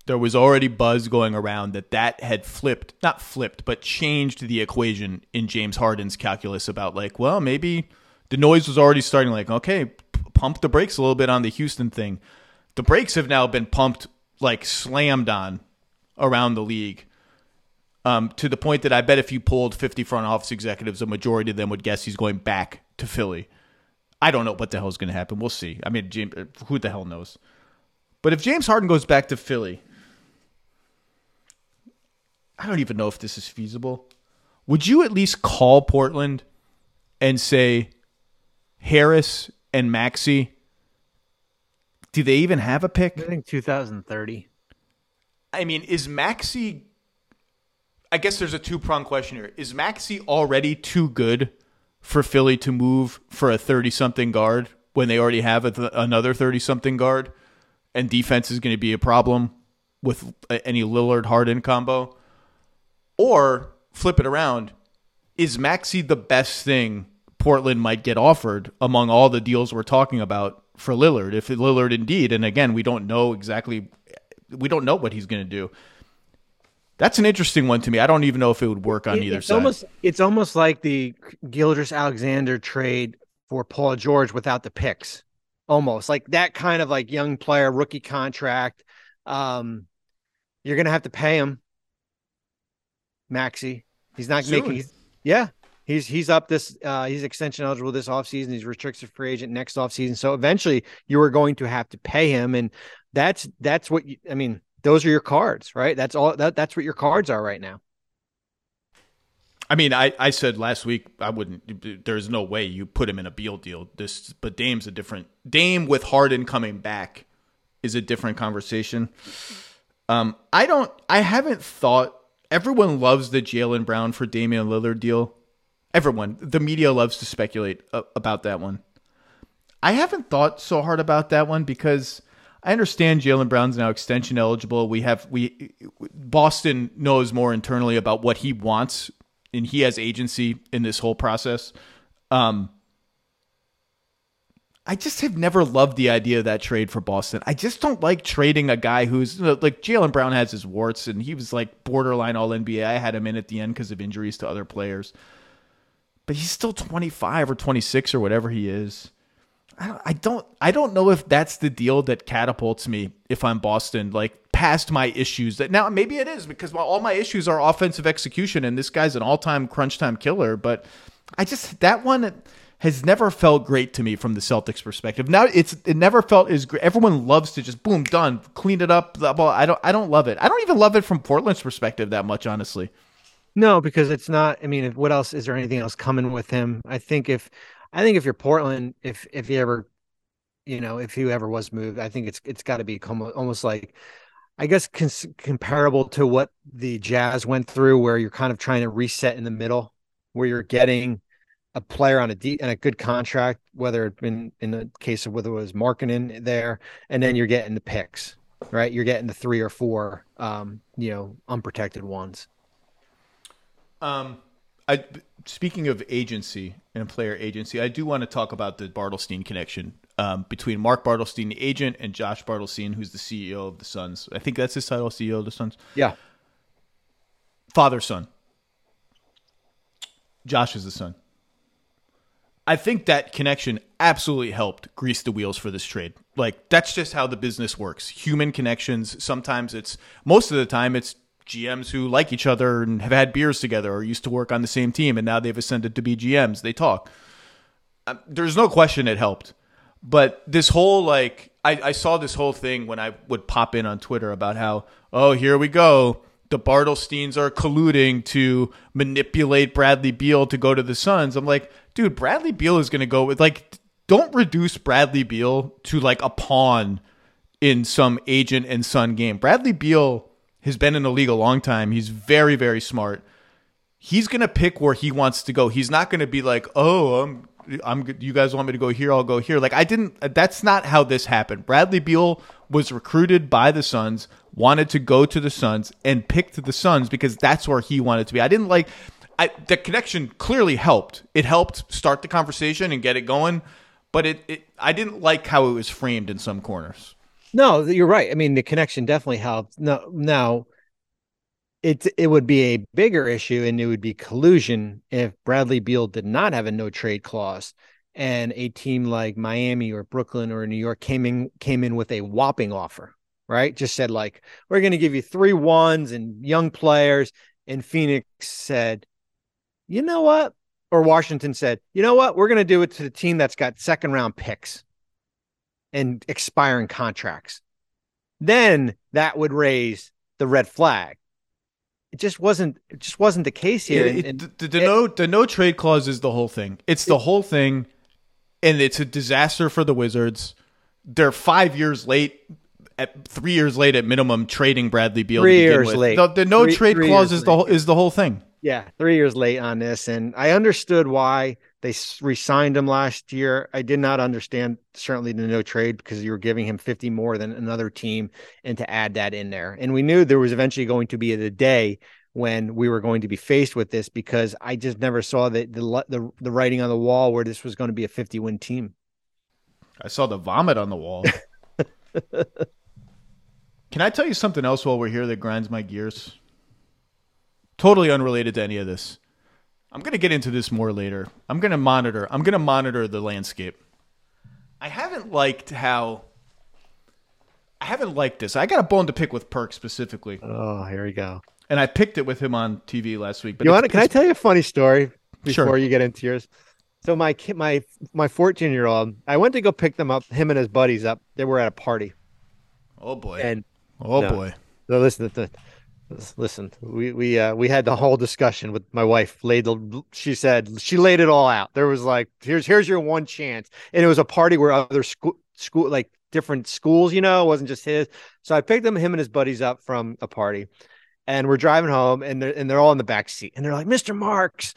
there was already buzz going around that that had flipped, not flipped, but changed the equation in James Harden's calculus about like, well, maybe the noise was already starting like, okay, pump the brakes a little bit on the Houston thing. The brakes have now been pumped like slammed on around the league. Um, to the point that I bet if you pulled 50 front office executives, a majority of them would guess he's going back to Philly. I don't know what the hell is going to happen. We'll see. I mean, James, who the hell knows? But if James Harden goes back to Philly, I don't even know if this is feasible. Would you at least call Portland and say Harris and Maxey? Do they even have a pick? I think 2030. I mean, is Maxey I guess there's a two prong question here. Is Maxey already too good for Philly to move for a 30 something guard when they already have th- another 30 something guard and defense is going to be a problem with any Lillard Harden combo? Or flip it around, is Maxey the best thing Portland might get offered among all the deals we're talking about for Lillard? If Lillard indeed, and again, we don't know exactly, we don't know what he's going to do. That's an interesting one to me. I don't even know if it would work on it, either it's side. Almost, it's almost like the Gilgeous-Alexander trade for Paul George without the picks. Almost like that kind of like young player rookie contract. Um, you're gonna have to pay him Maxey. He's not Soon. making. Yeah, he's he's up this. Uh, he's extension eligible this offseason. He's restricted free agent next offseason. So eventually, you are going to have to pay him, and that's that's what you, I mean. those are your cards, right? That's all that that's what your cards are right now. I mean, I, I said last week I wouldn't. There's no way you put him in a Beal deal. This, but Dame's a different Dame with Harden coming back is a different conversation. Um, I don't. I haven't thought. Everyone loves the Jaylen Brown for Damian Lillard deal. Everyone, the media loves to speculate about that one. I haven't thought so hard about that one because I understand Jaylen Brown's now extension eligible. We have we Boston knows more internally about what he wants, and he has agency in this whole process. Um, I just have never loved the idea of that trade for Boston. I just don't like trading a guy who's like Jaylen Brown has his warts, and he was like borderline All NBA. I had him in at the end because of injuries to other players, but he's still 25 or 26 or whatever he is. I don't I don't know if that's the deal that catapults me if I'm Boston like past my issues that now maybe it is because all my issues are offensive execution and this guy's an all-time crunch time killer but I just that one has never felt great to me from the Celtics perspective. Now it's it never felt as great. Everyone loves to just boom done, clean it up. Well, I don't I don't love it. I don't even love it from Portland's perspective that much honestly. No, because it's not. I mean, what else is there? Anything else coming with him? I think if I think if you're Portland, if if he ever, you know, if he ever was moved, I think it's it's got to be almost like, I guess, cons- comparable to what the Jazz went through, where you're kind of trying to reset in the middle, where you're getting a player on a deep and a good contract, whether it been in the case of whether it was Markkanen there, and then you're getting the picks, right? You're getting the three or four, um, you know, unprotected ones. Um, I speaking of agency and player agency, I do want to talk about the Bartelstein connection um, between Mark Bartelstein, the agent, and Josh Bartelstein, who's the CEO of the Suns. I think that's his title, CEO of the Suns. Yeah, father son. Josh is the son. I think that connection absolutely helped grease the wheels for this trade. Like that's just how the business works. Human connections. Sometimes it's most of the time it's GMs who like each other and have had beers together or used to work on the same team and now they've ascended to be GMs. They talk. Um, there's no question it helped. But this whole like I, I saw this whole thing when I would pop in on Twitter about how, oh, here we go. The Bartelsteins are colluding to manipulate Bradley Beal to go to the Suns. I'm like, dude, Bradley Beal is gonna go with like don't reduce Bradley Beal to like a pawn in some agent and son game. Bradley Beal has been in the league a long time. He's very, very smart. He's gonna pick where he wants to go. He's not gonna be like, oh, I'm, I'm. You guys want me to go here? I'll go here. Like I didn't. That's not how this happened. Bradley Beal was recruited by the Suns, wanted to go to the Suns, and picked the Suns because that's where he wanted to be. I didn't like. I, the connection clearly helped. It helped start the conversation and get it going, but it, it I didn't like how it was framed in some corners. No, you're right. I mean, the connection definitely helped. No, now it it would be a bigger issue, and it would be collusion if Bradley Beal did not have a no trade clause, and a team like Miami or Brooklyn or New York came in came in with a whopping offer. Right, just said like we're going to give you three ones and young players, and Phoenix said, you know what? Or Washington said, you know what? We're going to do it to the team that's got second round picks and expiring contracts. Then that would raise the red flag. It just wasn't. It just wasn't the case here. It, it, the, the, the no the no trade clause is the whole thing. It's the whole thing, and it's a disaster for the Wizards. They're five years late. At three years late at minimum, trading Bradley Beal. Three years with. late. The, the no three, trade three clause is the whole, is the whole thing. Yeah, three years late on this, and I understood why they re-signed him last year. I did not understand certainly the no trade because you were giving him 50 more than another team and to add that in there. And we knew there was eventually going to be a day when we were going to be faced with this because I just never saw the the the, the writing on the wall where this was going to be a 50 win team. I saw the vomit on the wall. Can I tell you something else while we're here that grinds my gears? Totally unrelated to any of this. I'm going to get into this more later. I'm going to monitor. I'm going to monitor the landscape. I haven't liked how I haven't liked this. I got a bone to pick with Perk specifically. Oh, here we go. And I picked it with him on TV last week. But you want? Can I tell you a funny story before sure. you get into yours? So my kid, my my 14 year old, I went to go pick them up. Him and his buddies up. They were at a party. Oh boy. And oh no, boy. So listen, the, listen, we we uh, we had the whole discussion with my wife. Laid the, she said she laid it all out. There was like, here's here's your one chance, and it was a party where other school school like different schools, you know, it wasn't just his. So I picked him, him and his buddies up from a party, and we're driving home, and they're and they're all in the back seat, and they're like, Mr. Marks,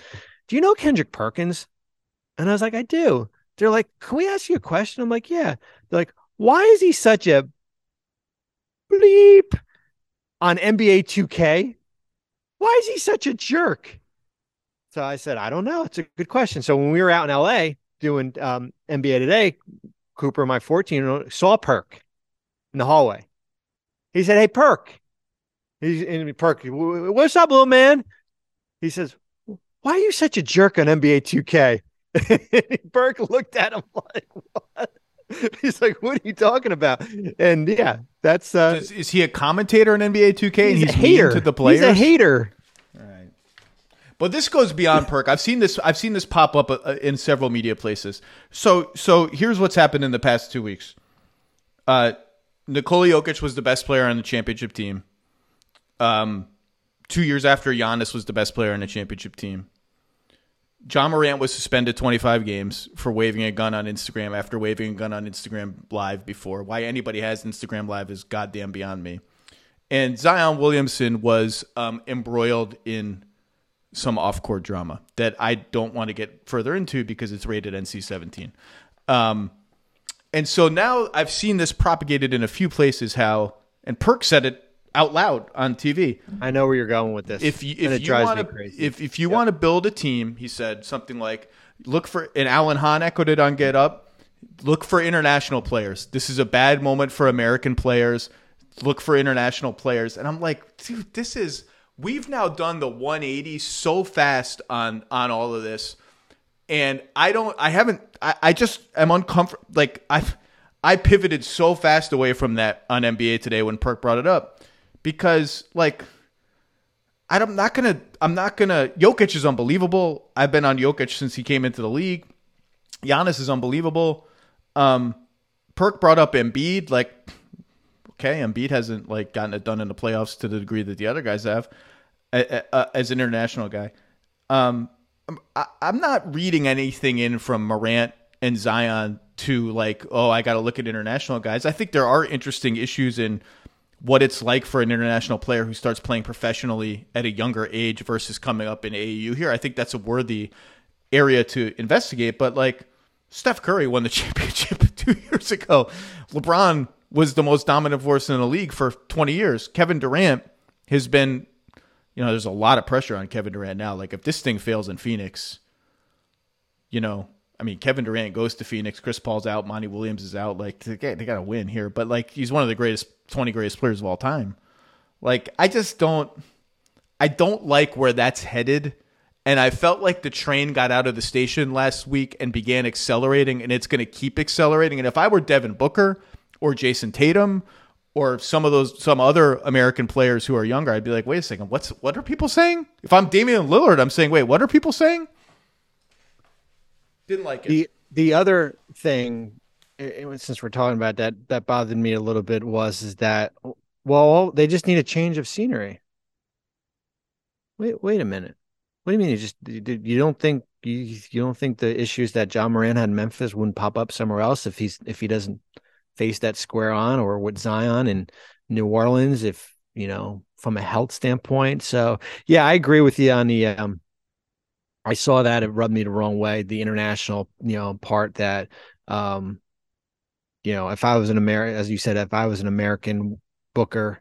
do you know Kendrick Perkins? And I was like, I do. They're like, can we ask you a question? I'm like, yeah. They're like, why is he such a bleep on NBA 2K? Why is he such a jerk? So I said, I don't know. It's a good question. So when we were out in LA doing um, NBA Today, Cooper, my 14 saw Perk in the hallway. He said, Hey, Perk. He's in Perk. What's up, little man? He says, Why are you such a jerk on NBA 2K? Perk looked at him like, What? He's like, "What are you talking about?" And yeah, that's uh, is, is he a commentator in NBA 2K? He's, and a hater to the players. He's a hater. Right. But this goes beyond perk. I've seen this. I've seen this pop up uh, in several media places. So, so here's what's happened in the past two weeks. Uh, Nikola Jokic was the best player on the championship team. Um, two years after Giannis was the best player on the championship team. Ja Morant was suspended 25 games for waving a gun on Instagram after waving a gun on Instagram Live before. Why anybody has Instagram Live is goddamn beyond me. And Zion Williamson was um, embroiled in some off court drama that I don't want to get further into because it's rated NC 17. Um, and so now I've seen this propagated in a few places how, and Perk said it out loud on TV. I know where you're going with this. If you if you want to if if you yep. want to build a team, he said something like, "Look for." And Alan Hahn echoed it on Get Up. Look for international players. This is a bad moment for American players. Look for international players. And I'm like, dude, this is. We've now done the 180 so fast on on all of this, and I don't. I haven't. I, I just am uncomfortable. Like I've I pivoted so fast away from that on NBA today when Perk brought it up because like I'm not gonna I'm not gonna Jokic is unbelievable. I've been on Jokic since he came into the league. Giannis is unbelievable. Um, Perk brought up Embiid. Like, okay, Embiid hasn't like gotten it done in the playoffs to the degree that the other guys have as an international guy. Um, I'm not reading anything in from Morant and Zion to like, oh, I got to look at international guys. I think there are interesting issues in what it's like for an international player who starts playing professionally at a younger age versus coming up in AAU here. I think that's a worthy area to investigate. But like Steph Curry won the championship two years ago. LeBron was the most dominant force in the league for 20 years. Kevin Durant has been, you know, there's a lot of pressure on Kevin Durant now. Like if this thing fails in Phoenix, you know, I mean, Kevin Durant goes to Phoenix. Chris Paul's out. Monty Williams is out. Like they, they got to win here. But like he's one of the greatest, twenty greatest players of all time. Like I just don't, I don't like where that's headed. And I felt like the train got out of the station last week and began accelerating, and it's going to keep accelerating. And if I were Devin Booker or Jayson Tatum or some of those some other American players who are younger, I'd be like, wait a second, what's what are people saying? If I'm Damian Lillard, I'm saying, wait, what are people saying? Didn't like it. The the other thing, since we're talking about that, that bothered me a little bit was is that well, they just need a change of scenery. Wait, wait a minute. What do you mean? You just you don't think you you don't think the issues that Ja Morant had in Memphis wouldn't pop up somewhere else if he's if he doesn't face that square on or with Zion in New Orleans if you know from a health standpoint. So yeah, I agree with you on the um I saw that it rubbed me the wrong way. The international, you know, part that, um, you know, if I was an American, as you said, if I was an American Booker,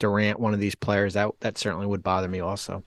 Durant, one of these players, that that certainly would bother me also.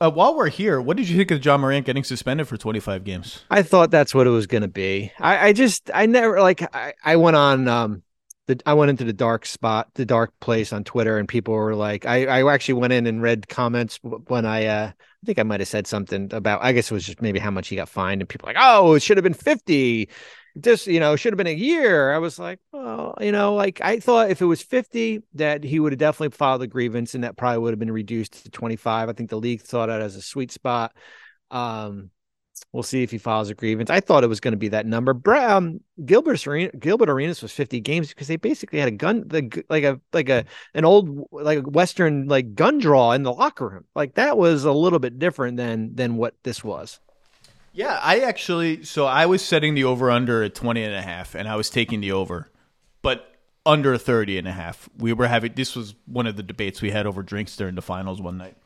Uh, while we're here, what did you think of Ja Morant getting suspended for 25 games? I thought that's what it was going to be. I, I, just, I never like, I, I went on, um, the, I went into the dark spot, the dark place on Twitter, and people were like, I, I actually went in and read comments when I, uh, I think I might have said something about, I guess it was just maybe how much he got fined, and people like, oh, it should have been 50. This, you know, should have been a year. I was like, well, you know, like I thought if it was 50, that he would have definitely filed a grievance and that probably would have been reduced to 25. I think the league saw that as a sweet spot. Um, We'll see if he files a grievance. I thought it was going to be that number. Um, Gilbert Arena, Gilbert Arenas was 50 games because they basically had a gun, the like a like a an old like a Western like gun draw in the locker room. Like that was a little bit different than than what this was. Yeah, I actually so I was setting the over under at 20 and a half and I was taking the over. But under 30 and a half. We were having this was one of the debates we had over drinks during the finals one night.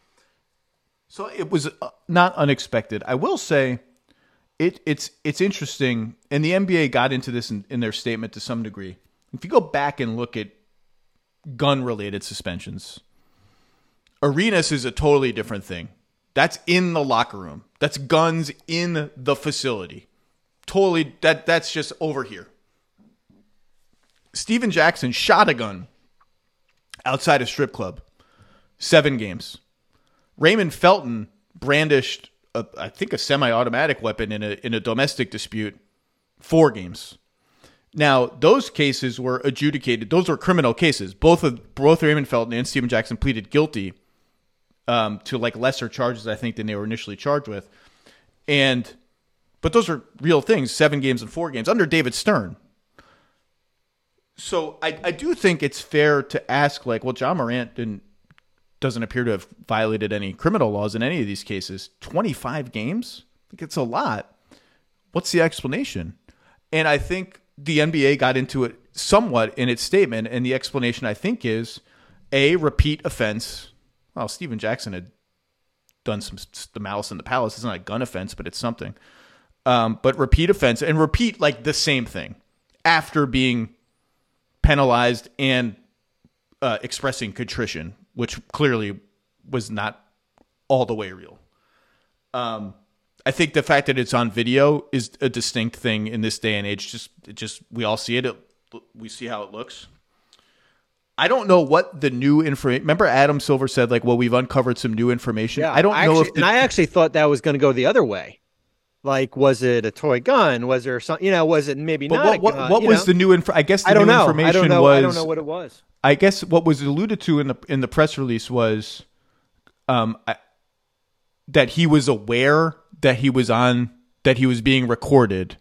So it was uh, not unexpected. I will say it it's it's interesting and the NBA got into this in, in their statement to some degree. If you go back and look at gun related suspensions, Arenas is a totally different thing. That's in the locker room. That's guns in the facility. Totally that that's just over here. Stephen Jackson shot a gun outside a strip club. Seven games. Raymond Felton brandished, a, I think, a semi-automatic weapon in a in a domestic dispute. Four games. Now those cases were adjudicated; those were criminal cases. Both of both Raymond Felton and Stephen Jackson pleaded guilty um, to like lesser charges, I think, than they were initially charged with. And but those are real things: seven games and four games under David Stern. So I, I do think it's fair to ask, like, well, Ja Morant didn't doesn't appear to have violated any criminal laws in any of these cases. Twenty five games, I think it's a lot. What's the explanation? And I think the NBA got into it somewhat in its statement, and the explanation I think is a repeat offense. Well, Stephen Jackson had done some the malice in the palace. It's not a gun offense, but it's something. Um, but repeat offense and repeat like the same thing after being penalized and uh, expressing contrition, which clearly was not all the way real. Um, I think the fact that it's on video is a distinct thing in this day and age. Just, just we all see it. it we see how it looks. I don't know what the new information. Remember, Adam Silver said like, "Well, we've uncovered some new information." Yeah, I don't I know actually, if the, and I actually thought that was going to go the other way. Like, was it a toy gun? Was there some? You know, was it maybe but not? what, what, what was know? the new info? I guess the I don't new know. information I don't know. was. I don't know what it was. I guess what was alluded to in the in the press release was, um, I, that he was aware that he was on that he was being recorded,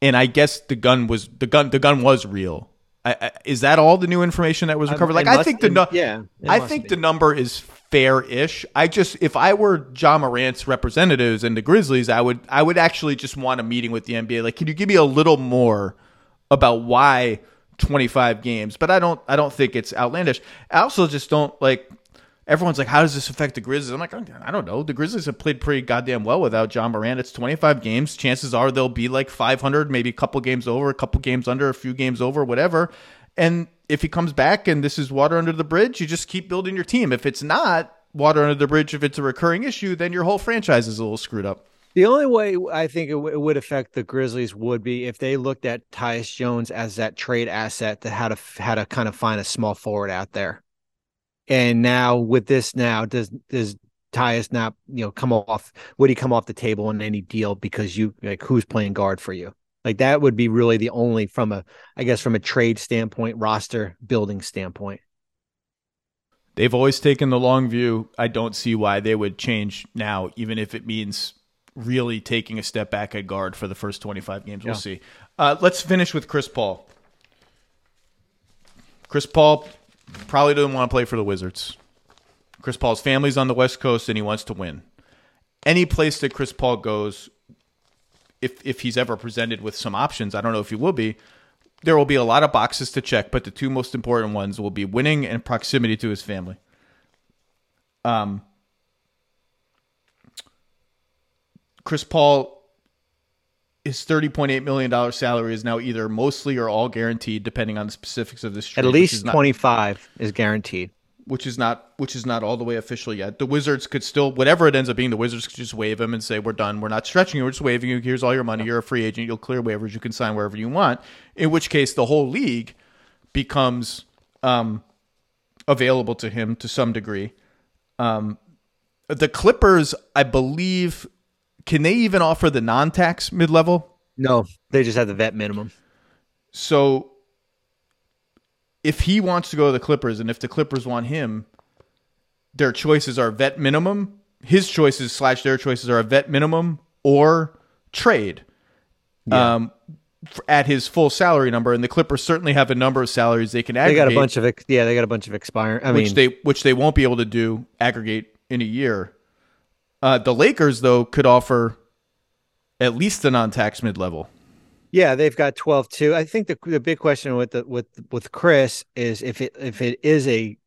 and I guess the gun was the gun the gun was real. I, I, is that all the new information that was Um, recovered? like I think the nu- yeah, I think be. the number is fair-ish. I just if I were Ja Morant's representatives and the Grizzlies, I would I would actually just want a meeting with the NBA. Like, can you give me a little more about why 25 games? But I don't I don't think it's outlandish. I also just don't like everyone's like, how does this affect the Grizzlies? I'm like, I don't know. The Grizzlies have played pretty goddamn well without Ja Morant. It's 25 games. Chances are they'll be like 500, maybe a couple games over, a couple games under, a few games over, whatever. And if he comes back and this is water under the bridge, you just keep building your team. If it's not water under the bridge, if it's a recurring issue, then your whole franchise is a little screwed up. The only way I think it, w- it would affect the Grizzlies would be if they looked at Tyus Jones as that trade asset that had to f- had to kind of find a small forward out there. And now with this, now does does Tyus now you know come off? Would he come off the table in any deal because you like who's playing guard for you? Like that would be really the only from a I guess from a trade standpoint, roster building standpoint. They've always taken the long view. I don't see why they would change now, even if it means really taking a step back at guard for the first 25 games. We'll Yeah. see. Uh, let's finish with Chris Paul. Chris Paul probably doesn't want to play for the Wizards. Chris Paul's family's on the West Coast and he wants to win. Any place that Chris Paul goes, if if he's ever presented with some options, I don't know if he will be, there will be a lot of boxes to check, but the two most important ones will be winning and proximity to his family. Um, Chris Paul, his thirty point eight million dollar salary is now either mostly or all guaranteed, depending on the specifics of this trade. At least twenty five is guaranteed. which is not which is not all the way official yet. The Wizards could still whatever it ends up being, the Wizards could just waive him and say we're done. We're not stretching you. We're just waiving you. Here's all your money. You're a free agent. You'll clear waivers. You can sign wherever you want. In which case, the whole league becomes um, available to him to some degree. Um, the Clippers, I believe, can they even offer the non-tax mid-level? No, they just have the vet minimum. So if he wants to go to the Clippers and if the Clippers want him, their choices are vet minimum. His choices slash their choices are a vet minimum or trade um, at his full salary number. And the Clippers certainly have a number of salaries they can aggregate. They got a bunch of yeah, they got a bunch of expiring. I which mean, they which they won't be able to do aggregate in a year. Uh, the Lakers though could offer at least a non-tax mid-level. Yeah, they've got 12 too. I think the the big question with the with with Chris is if it if it is a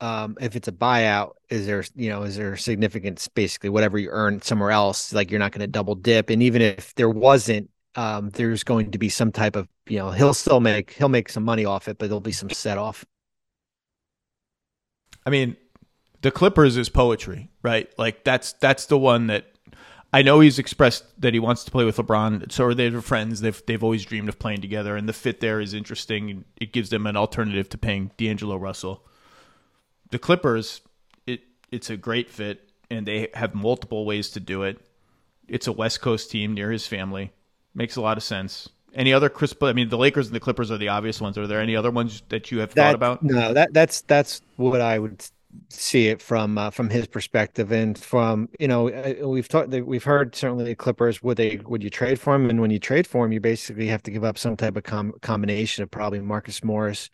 um if it's a buyout, is there you know is there significance basically whatever you earn somewhere else like you're not going to double dip and even if there wasn't um there's going to be some type of you know he'll still make he'll make some money off it but there'll be some set off. I mean, the Clippers is poetry, right? Like that's that's the one that I know he's expressed that he wants to play with LeBron. So are they're friends. They've they've always dreamed of playing together, and the fit there is interesting. It gives them an alternative to paying D'Angelo Russell. The Clippers, it it's a great fit, and they have multiple ways to do it. It's a West Coast team near his family. Makes a lot of sense. Any other Chris? I mean, the Lakers and the Clippers are the obvious ones. Are there any other ones that you have That, thought about? No, that that's that's what I would see it from uh, from his perspective and from you know uh, we've talked we've heard certainly the Clippers would they would you trade for him and when you trade for him you basically have to give up some type of com- combination of probably Marcus Morris,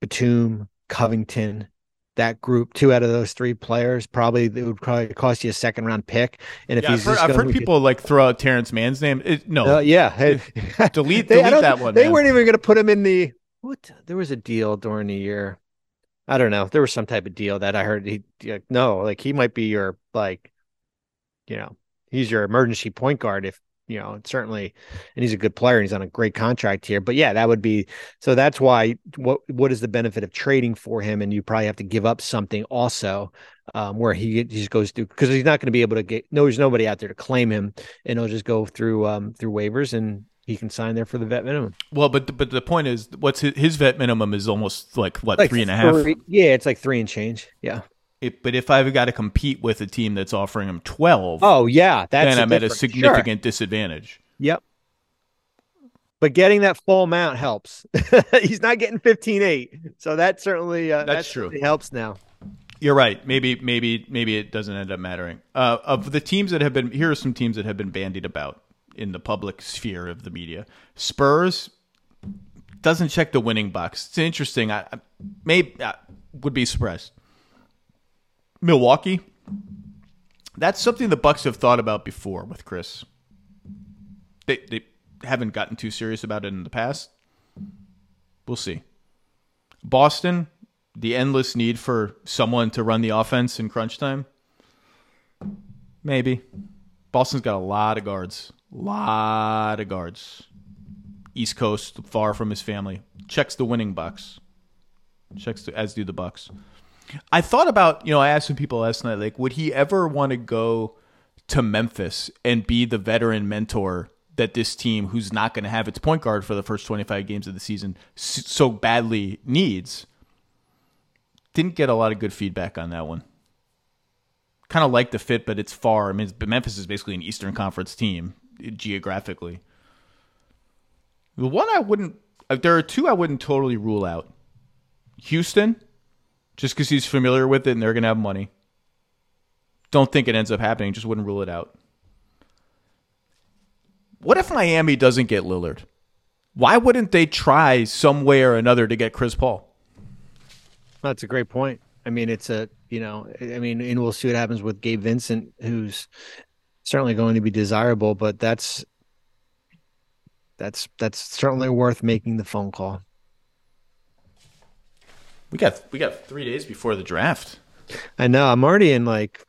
Batum, Covington, that group two out of those three players probably it would probably cost you a second round pick and if Yeah, I've heard, I've heard people like throw out Terance Mann's name. It, no, uh, yeah hey, delete They- that one. They man. weren't even going to put him in the what? There was a deal during the year. I don't know. There was some type of deal that I heard. He like, no, like he might be your like, you know, he's your emergency point guard if you know certainly, and he's a good player and he's on a great contract here. But yeah, that would be so. That's why what what is the benefit of trading for him? And you probably have to give up something also. Um, where he, he just goes through because he's not going to be able to get no, there's nobody out there to claim him, and he'll just go through um through waivers and he can sign there for the vet minimum. Well, but but the point is, what's his, his vet minimum is almost like what like three and a half. three- yeah, it's like three and change. Yeah. It, but if I've got to compete with a team that's offering him twelve, Oh yeah, that's then I'm at a difference. significant disadvantage. Yep. But getting that full amount helps. He's not getting 15-8. So that certainly uh, That's that true. certainly helps now. You're right. Maybe maybe maybe it doesn't end up mattering. Uh, of the teams that have been here are some teams that have been bandied about in the public sphere of the media. Spurs doesn't check the winning box. It's interesting. I, I maybe I would be surprised. Milwaukee. That's something the Bucks have thought about before with Chris. They they haven't gotten too serious about it in the past. We'll see. Boston, the endless need for someone to run the offense in crunch time. Maybe. Boston's got a lot of guards. Lot of guards. East Coast, far from his family. Checks the winning box. Checks the, as do the Bucks. I thought about, you know, I asked some people last night, like, would he ever want to go to Memphis and be the veteran mentor that this team, who's not going to have its point guard for the first 25 games of the season, so badly needs? Didn't get a lot of good feedback on that one. Kind of like the fit, but it's far. I mean, Memphis is basically an Eastern Conference team geographically. The one I wouldn't, uh, there are two I wouldn't totally rule out. Houston, just because he's familiar with it and they're going to have money. Don't think it ends up happening. Just wouldn't rule it out. What if Miami doesn't get Lillard? Why wouldn't they try some way or another to get Chris Paul? That's a great point. I mean, it's a, you know, I mean, and we'll see what happens with Gabe Vincent, who's certainly going to be desirable, but that's that's that's certainly worth making the phone call. We got we got three days before the draft. I know. I'm already in like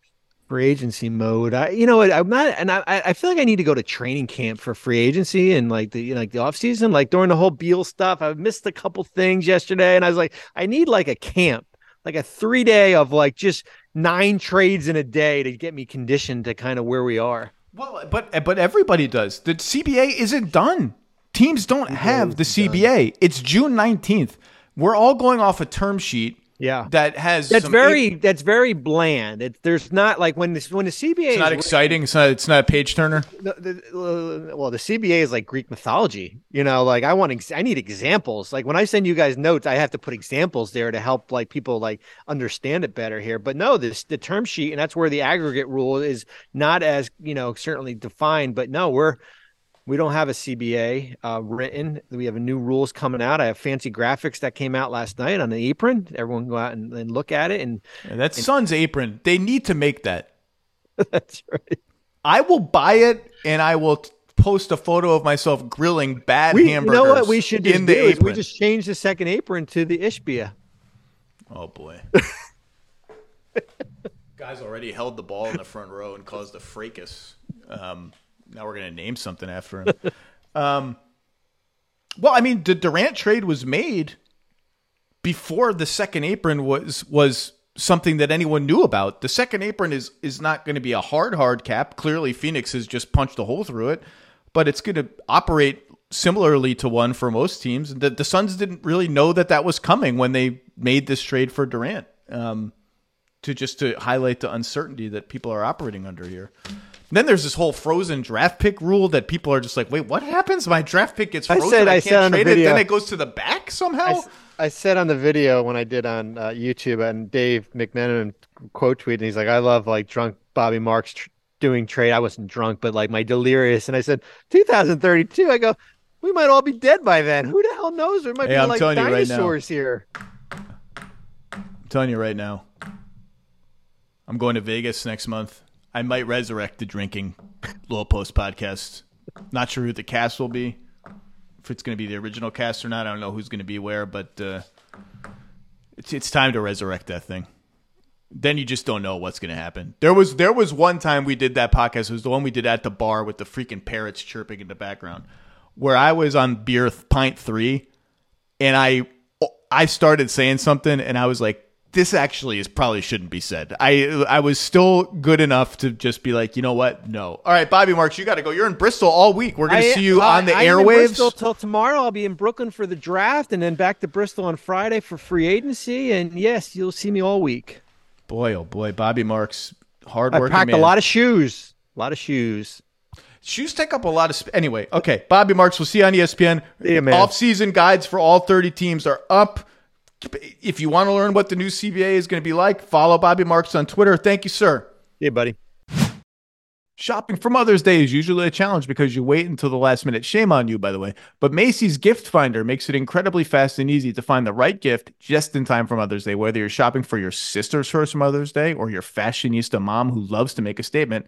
free agency mode. I, you know, what, I'm not, and I, I feel like I need to go to training camp for free agency and like the, like the off season, like during the whole Beal stuff. I missed a couple things yesterday, and I was like, I need like a camp, like a three day of like just nine trades in a day to get me conditioned to kind of where we are. Well, but but everybody does. The CBA isn't done. Teams don't have the CBA. It's June nineteenth. We're all going off a term sheet Yeah. that has That's very that's very bland. It, there's not like when this when the CBA It's not exciting. It's not. It's not a page turner. uh, well, the CBA is like Greek mythology. You know, like I want, ex- I need examples. Like when I send you guys notes, I have to put examples there to help like people like understand it better here. But no, this the term sheet, and that's where the aggregate rule is not as you know certainly defined. But no, we're we don't have a CBA uh, written. We have new rules coming out. I have fancy graphics that came out last night on the apron. Everyone go out and, and look at it, and Yeah, that's Sun's apron. They need to make that. that's right. I will buy it and I will t- post a photo of myself grilling bad We, you know what we should in the apron. we just change the second apron to the Ishbia. Oh boy. Guys already held the ball in the front row and caused a fracas. Um, now we're gonna name something after him. um, well, I mean, the Durant trade was made before the second apron was was something that anyone knew about. The second apron is is not going to be a hard hard cap. Clearly, Phoenix has just punched a hole through it, but it's going to operate similarly to one for most teams. The, the Suns didn't really know that that was coming when they made this trade for Durant. Um, to just to highlight the uncertainty that people are operating under here. Then there's this whole frozen draft pick rule that people are just like, wait, what happens? My draft pick gets frozen. I said- I, I can't said on the trade it. video- Then it goes to the back somehow. I said on the video when I did on uh, YouTube, and Dave McMenamin quote tweeted, and he's like, "I love like drunk Bobby Marks tr- doing trade. I wasn't drunk, but like my delirious." And I said, "2032." I go, "We might all be dead by then. Who the hell knows? There might Hey, be I'm like you right dinosaurs here." I'm telling you right now. I'm going to Vegas next month. I might resurrect the drinking Low Post podcast. Not sure who the cast will be. If it's going to be the original cast or not, I don't know who's going to be where, but uh, it's it's time to resurrect that thing. Then you just don't know what's going to happen. There was there was one time we did that podcast. It was the one we did at the bar with the freaking parrots chirping in the background, where I was on beer pint three, and I I started saying something, and I was like, "This actually is probably shouldn't be said." I I was still good enough to just be like, you know what? No. All right, Bobby Marks, you got to go. You're in Bristol all week. We're going to see you I- on the I'm airwaves. Bristol till tomorrow. I'll be in Brooklyn for the draft, and then back to Bristol on Friday for free agency. And yes, you'll see me all week. Boy, oh boy, Bobby Marks, hard work. I packed man. a lot of shoes. A lot of shoes. Shoes take up a lot of. Sp- anyway, okay. Bobby Marks, we'll see you on ESPN. Man. Off-season guides for all 30 teams are up. If you want to learn what the new CBA is going to be like, follow Bobby Marks on Twitter. Thank you, sir. Hey, buddy. Shopping for Mother's Day is usually a challenge because you wait until the last minute. Shame on you, by the way. But Macy's Gift Finder makes it incredibly fast and easy to find the right gift just in time for Mother's Day. Whether you're shopping for your sister's first Mother's Day or your fashionista mom who loves to make a statement,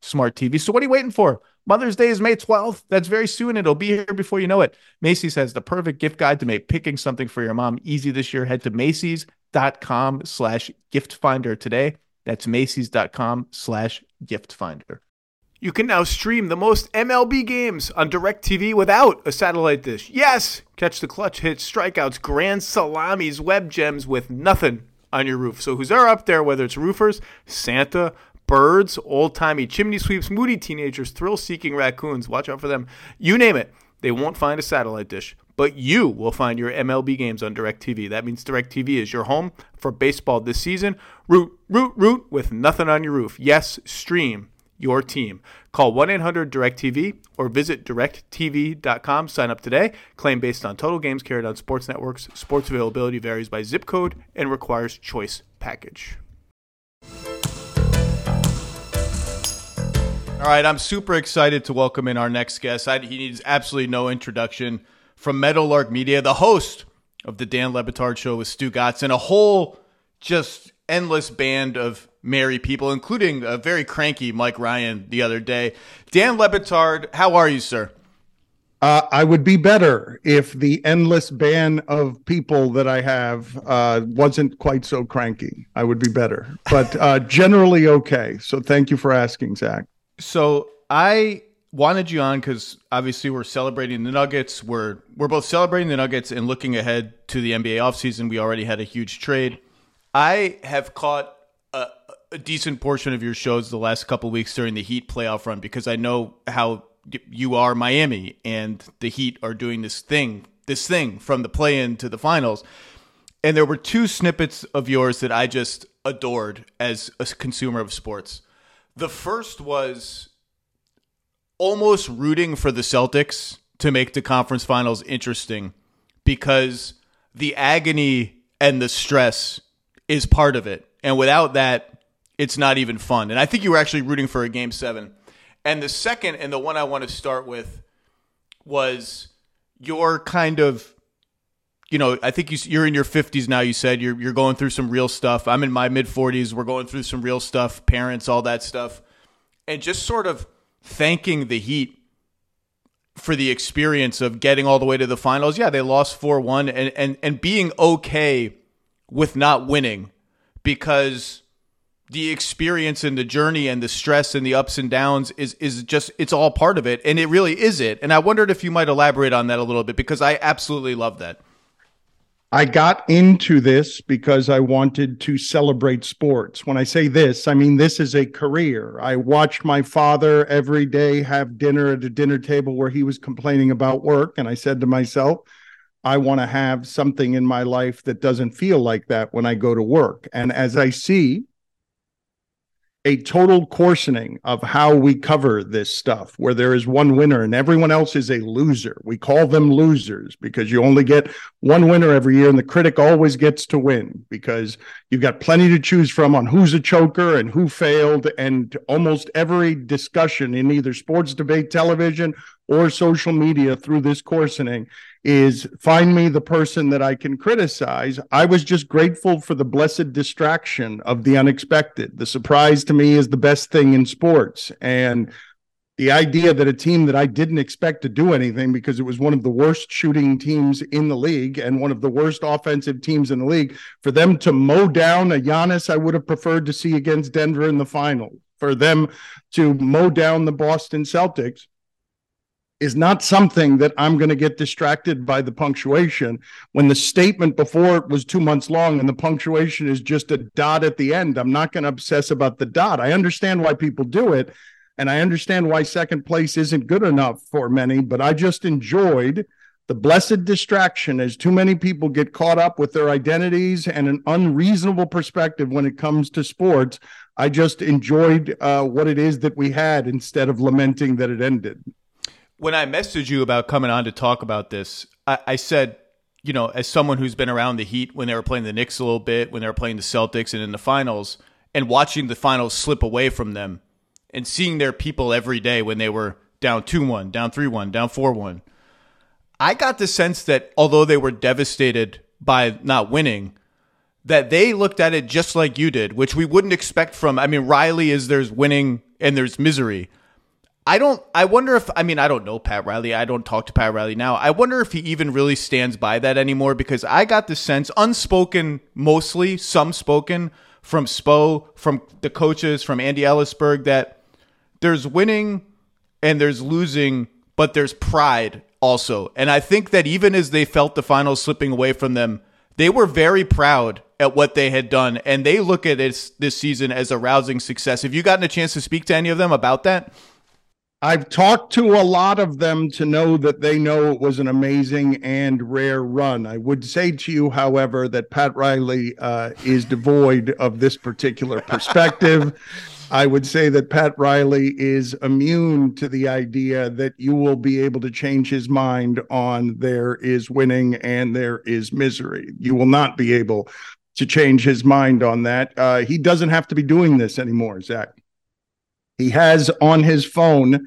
smart TV. So what are you waiting for? Mother's Day is May 12th. That's very soon. It'll be here before you know it. Macy's has the perfect gift guide to make picking something for your mom easy this year. Head to Macy's.com slash gift finder today. That's Macy's.com slash gift finder. You can now stream the most MLB games on DirecTV without a satellite dish. Yes! Catch the clutch hits, strikeouts, grand salamis, web gems with nothing on your roof. So who's there up there, whether it's roofers, Santa, birds, old-timey chimney sweeps, moody teenagers, thrill-seeking raccoons, watch out for them. You name it, they won't find a satellite dish. But you will find your MLB games on DirecTV. That means DirecTV is your home for baseball this season. Root, root, root with nothing on your roof. Yes, stream your team. Call 1 800 DirecTV or visit directv.com. Sign up today. Claim based on total games carried on sports networks. Sports availability varies by zip code and requires choice package. All right, I'm super excited to welcome in our next guest. I, he needs absolutely no introduction. From Meadowlark Media, the host of the Dan Le Batard Show with Stugotz, and a whole just endless band of merry people, including a very cranky Mike Ryan the other day. Dan Le Batard, how are you, sir? Uh, I would be better if the endless band of people that I have uh, wasn't quite so cranky. I would be better, but uh, generally okay. So thank you for asking, Zach. So I wanted you on because obviously we're celebrating the Nuggets. We're we're both celebrating the Nuggets and looking ahead to the NBA offseason. We already had a huge trade. I have caught a, a decent portion of your shows the last couple weeks during the Heat playoff run because I know how you are Miami and the Heat are doing this thing, this thing from the play-in to the finals. And there were two snippets of yours that I just adored as a consumer of sports. The first was almost rooting for the Celtics to make the conference finals interesting because the agony and the stress is part of it. And without that, it's not even fun. And I think you were actually rooting for a game seven. And the second, and the one I want to start with, was your kind of, you know, I think you, you're in your 50s now. You said you're you're going through some real stuff. I'm in my mid 40s. We're going through some real stuff. Parents, all that stuff, and just sort of thanking the Heat for the experience of getting all the way to the finals. Yeah, they lost 4 1 and, and, and being okay with not winning because the experience and the journey and the stress and the ups and downs is is just it's all part of it and it really is it and i wondered if you might elaborate on that a little bit because i absolutely love that I got into this because I wanted to celebrate sports. When I say this, I mean this is a career. I watched my father every day have dinner at a dinner table where he was complaining about work. And I said to myself, I want to have something in my life that doesn't feel like that when I go to work. And as I see a total coarsening of how we cover this stuff, where there is one winner and everyone else is a loser. We call them losers because you only get one winner every year, and the critic always gets to win because you've got plenty to choose from on who's a choker and who failed. And almost every discussion in either sports debate, television, or social media through this coarsening is find me the person that I can criticize. I was just grateful for the blessed distraction of the unexpected. The surprise to me is the best thing in sports. And the idea that a team that I didn't expect to do anything because it was one of the worst shooting teams in the league and one of the worst offensive teams in the league, for them to mow down a Giannis I would have preferred to see against Denver in the final, for them to mow down the Boston Celtics is not something that I'm going to get distracted by the punctuation when the statement before it was two months long and the punctuation is just a dot at the end. I'm not going to obsess about the dot. I understand why people do it. And I understand why second place isn't good enough for many, but I just enjoyed the blessed distraction as too many people get caught up with their identities and an unreasonable perspective when it comes to sports. I just enjoyed uh, what it is that we had instead of lamenting that it ended when I messaged you about coming on to talk about this, I, I, said, you know, as someone who's been around the Heat when they were playing the Knicks a little bit, when they were playing the Celtics and in the finals, and watching the finals slip away from them and seeing their people every day when they were down 2 1, down 3 1, down 4 1, I got the sense that although they were devastated by not winning, that they looked at it just like you did, which we wouldn't expect from. I mean, Riley is there's winning and there's misery. I don't. I wonder if. I mean, I don't know Pat Riley. I don't talk to Pat Riley now. I wonder if he even really stands by that anymore because I got the sense, unspoken, mostly, some spoken from Spo, from the coaches, from Andy Elisburg, that there's winning and there's losing, but there's pride also. And I think that even as they felt the finals slipping away from them, they were very proud at what they had done, and they look at this this season as a rousing success. Have you gotten a chance to speak to any of them about that? I've talked to a lot of them to know that they know it was an amazing and rare run. I would say to you, however, that Pat Riley uh, is devoid of this particular perspective. I would say that Pat Riley is immune to the idea that you will be able to change his mind on there is winning and there is misery. You will not be able to change his mind on that. Uh, he doesn't have to be doing this anymore, Zach. He has on his phone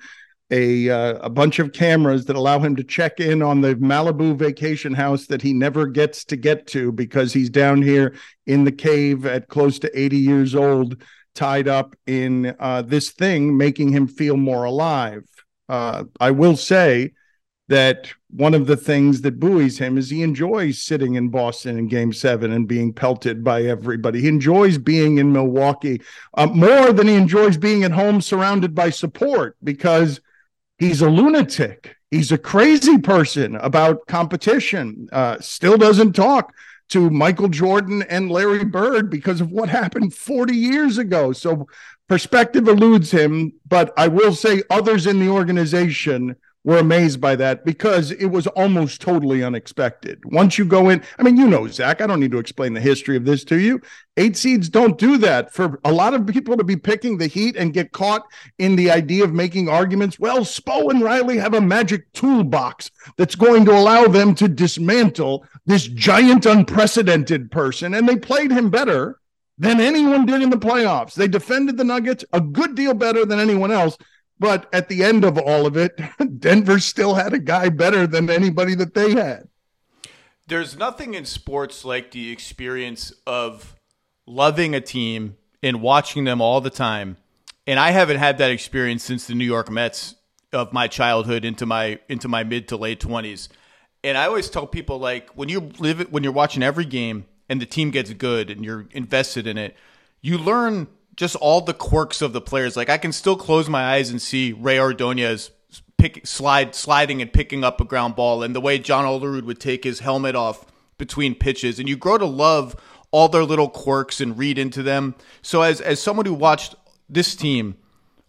a uh, a bunch of cameras that allow him to check in on the Malibu vacation house that he never gets to get to because he's down here in the cave at close to 80 years old tied up in uh, this thing making him feel more alive. Uh, I will say that one of the things that buoys him is he enjoys sitting in Boston in game seven and being pelted by everybody. He enjoys being in Milwaukee uh, more than he enjoys being at home surrounded by support because He's a lunatic. He's a crazy person about competition. Uh, still doesn't talk to Michael Jordan and Larry Bird because of what happened 40 years ago. So perspective eludes him, but I will say others in the organization were amazed by that because it was almost totally unexpected. Once you go in, I mean, you know, Zach, I don't need to explain the history of this to you. Eight seeds don't do that. For a lot of people to be picking the Heat and get caught in the idea of making arguments, well, Spo and Riley have a magic toolbox that's going to allow them to dismantle this giant, unprecedented person. And they played him better than anyone did in the playoffs. They defended the Nuggets a good deal better than anyone else. But at the end of all of it, Denver still had a guy better than anybody that they had. There's nothing in sports like the experience of loving a team and watching them all the time. And I haven't had that experience since the New York Mets of my childhood into my into my mid to late 20s. And I always tell people like when you live it when you're watching every game and the team gets good and you're invested in it, you learn just all the quirks of the players. Like I can still close my eyes and see Rey Ordonez pick slide sliding and picking up a ground ball, and the way John Olerud would take his helmet off between pitches, and you grow to love all their little quirks and read into them. So as as someone who watched this team,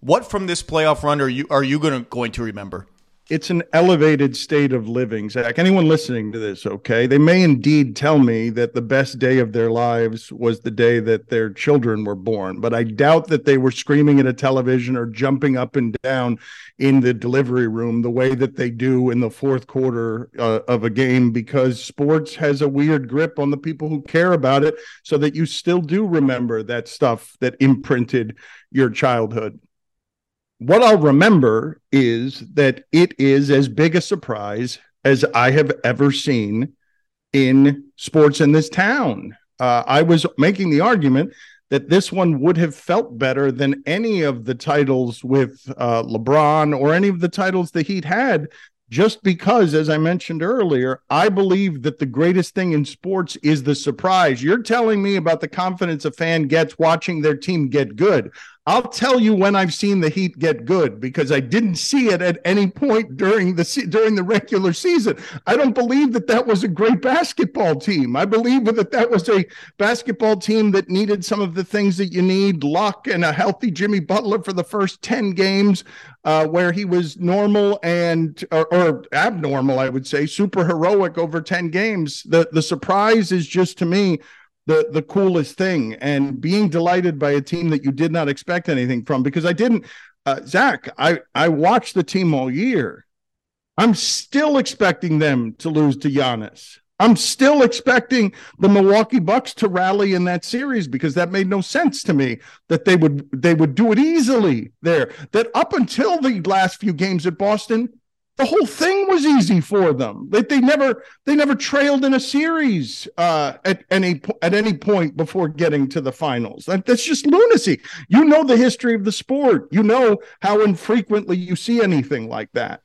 what from this playoff run are you are you to going to remember? It's an elevated state of living, Zach. Anyone listening to this, okay? They may indeed tell me that the best day of their lives was the day that their children were born, but I doubt that they were screaming at a television or jumping up and down in the delivery room the way that they do in the fourth quarter uh, of a game because sports has a weird grip on the people who care about it so that you still do remember that stuff that imprinted your childhood what I'll remember is that it is as big a surprise as I have ever seen in sports in this town. Uh, I was making the argument that this one would have felt better than any of the titles with uh, LeBron or any of the titles the Heat had, just because, as I mentioned earlier, I believe that the greatest thing in sports is the surprise. You're telling me about the confidence a fan gets watching their team get good. I'll tell you when I've seen the Heat get good because I didn't see it at any point during the during the regular season. I don't believe that that was a great basketball team. I believe that that was a basketball team that needed some of the things that you need: luck and a healthy Jimmy Butler for the first ten games, uh, where he was normal and or, or abnormal, I would say, super heroic over ten games. The the surprise is just to me the the coolest thing and being delighted by a team that you did not expect anything from because I didn't uh, Zach I I watched the team all year. I'm still expecting them to lose to Giannis. I'm still expecting the Milwaukee Bucks to rally in that series because that made no sense to me that they would they would do it easily there. That up until the last few games at Boston the whole thing was easy for them. They, they never they never trailed in a series uh, at any at any point before getting to the finals. That, that's just lunacy. You know the history of the sport. You know how infrequently you see anything like that.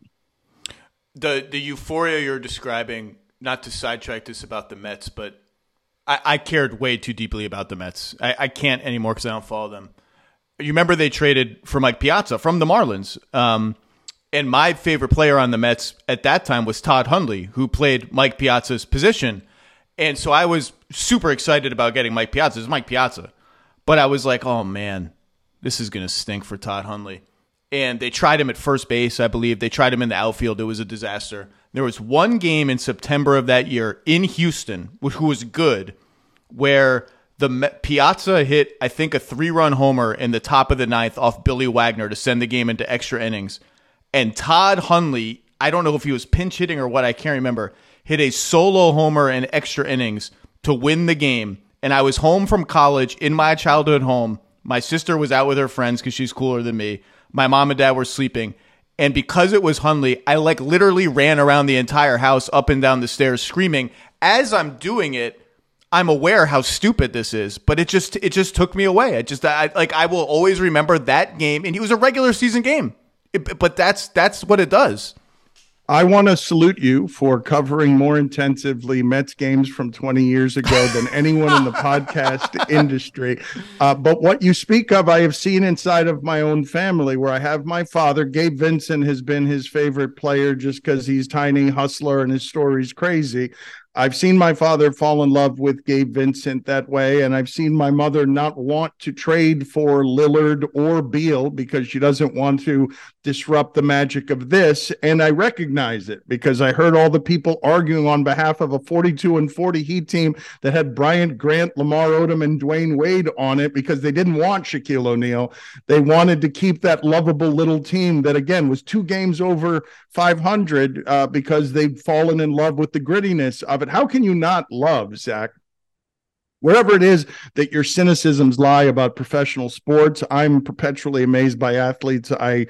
The the euphoria you're describing. Not to sidetrack this about the Mets, but I, I cared way too deeply about the Mets. I, I can't anymore because I don't follow them. You remember they traded for Mike Piazza from the Marlins. Um, and my favorite player on the Mets at that time was Todd Hundley, who played Mike Piazza's position. And so I was super excited about getting Mike Piazza. It's Mike Piazza. But I was like, oh man, this is going to stink for Todd Hundley. And they tried him at first base, I believe. They tried him in the outfield. It was a disaster. There was one game in September of that year in Houston, which was good, where the Piazza hit, I think, a three run homer in the top of the ninth off Billy Wagner to send the game into extra innings and Todd Hundley, I don't know if he was pinch hitting or what, I can't remember, hit a solo homer in extra innings to win the game. And I was home from college in my childhood home. My sister was out with her friends because she's cooler than me. My mom and dad were sleeping. And because it was Hundley, I like literally ran around the entire house up and down the stairs screaming. As I'm doing it, I'm aware how stupid this is, but it just it just took me away. I just I like I will always remember that game and it was a regular season game. It, but that's that's what it does. I want to salute you for covering more intensively Mets games from 20 years ago than anyone in the podcast industry. Uh, but what you speak of, I have seen inside of my own family, where I have my father. Gabe Vincent has been his favorite player just because he's tiny hustler and his story's crazy. I've seen my father fall in love with Gabe Vincent that way, and I've seen my mother not want to trade for Lillard or Beal because she doesn't want to disrupt the magic of this. And I recognize it because I heard all the people arguing on behalf of a 42 and 40 Heat team that had Brian Grant, Lamar Odom, and Dwyane Wade on it because they didn't want Shaquille O'Neal. They wanted to keep that lovable little team that, again, was two games over 500 uh, because they'd fallen in love with the grittiness of it. How can you not love, Zach? Wherever it is that your cynicisms lie about professional sports, I'm perpetually amazed by athletes. I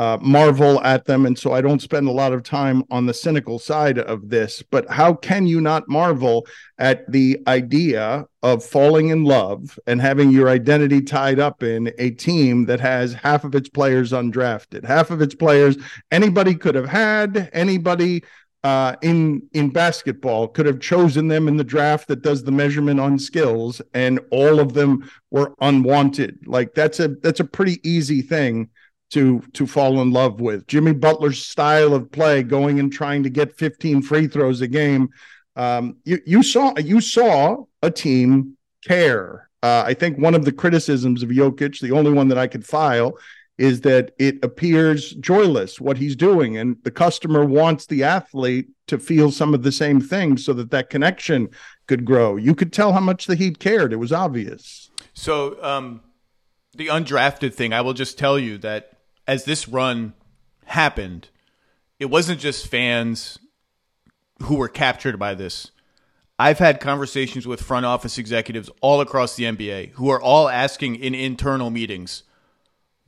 uh, marvel at them. And so I don't spend a lot of time on the cynical side of this. But how can you not marvel at the idea of falling in love and having your identity tied up in a team that has half of its players undrafted, half of its players anybody could have had, anybody uh, in in basketball could have chosen them in the draft that does the measurement on skills, and all of them were unwanted. Like that's a that's a pretty easy thing to to fall in love with. Jimmy Butler's style of play, going and trying to get 15 free throws a game. Um, you you saw you saw a team care. Uh, I think one of the criticisms of Jokic, the only one that I could file, is that it appears joyless what he's doing, and the customer wants the athlete to feel some of the same things so that that connection could grow. You could tell how much the Heat cared; it was obvious. So, um, the undrafted thing, I will just tell you that as this run happened, it wasn't just fans who were captured by this. I've had conversations with front office executives all across the NBA who are all asking in internal meetings,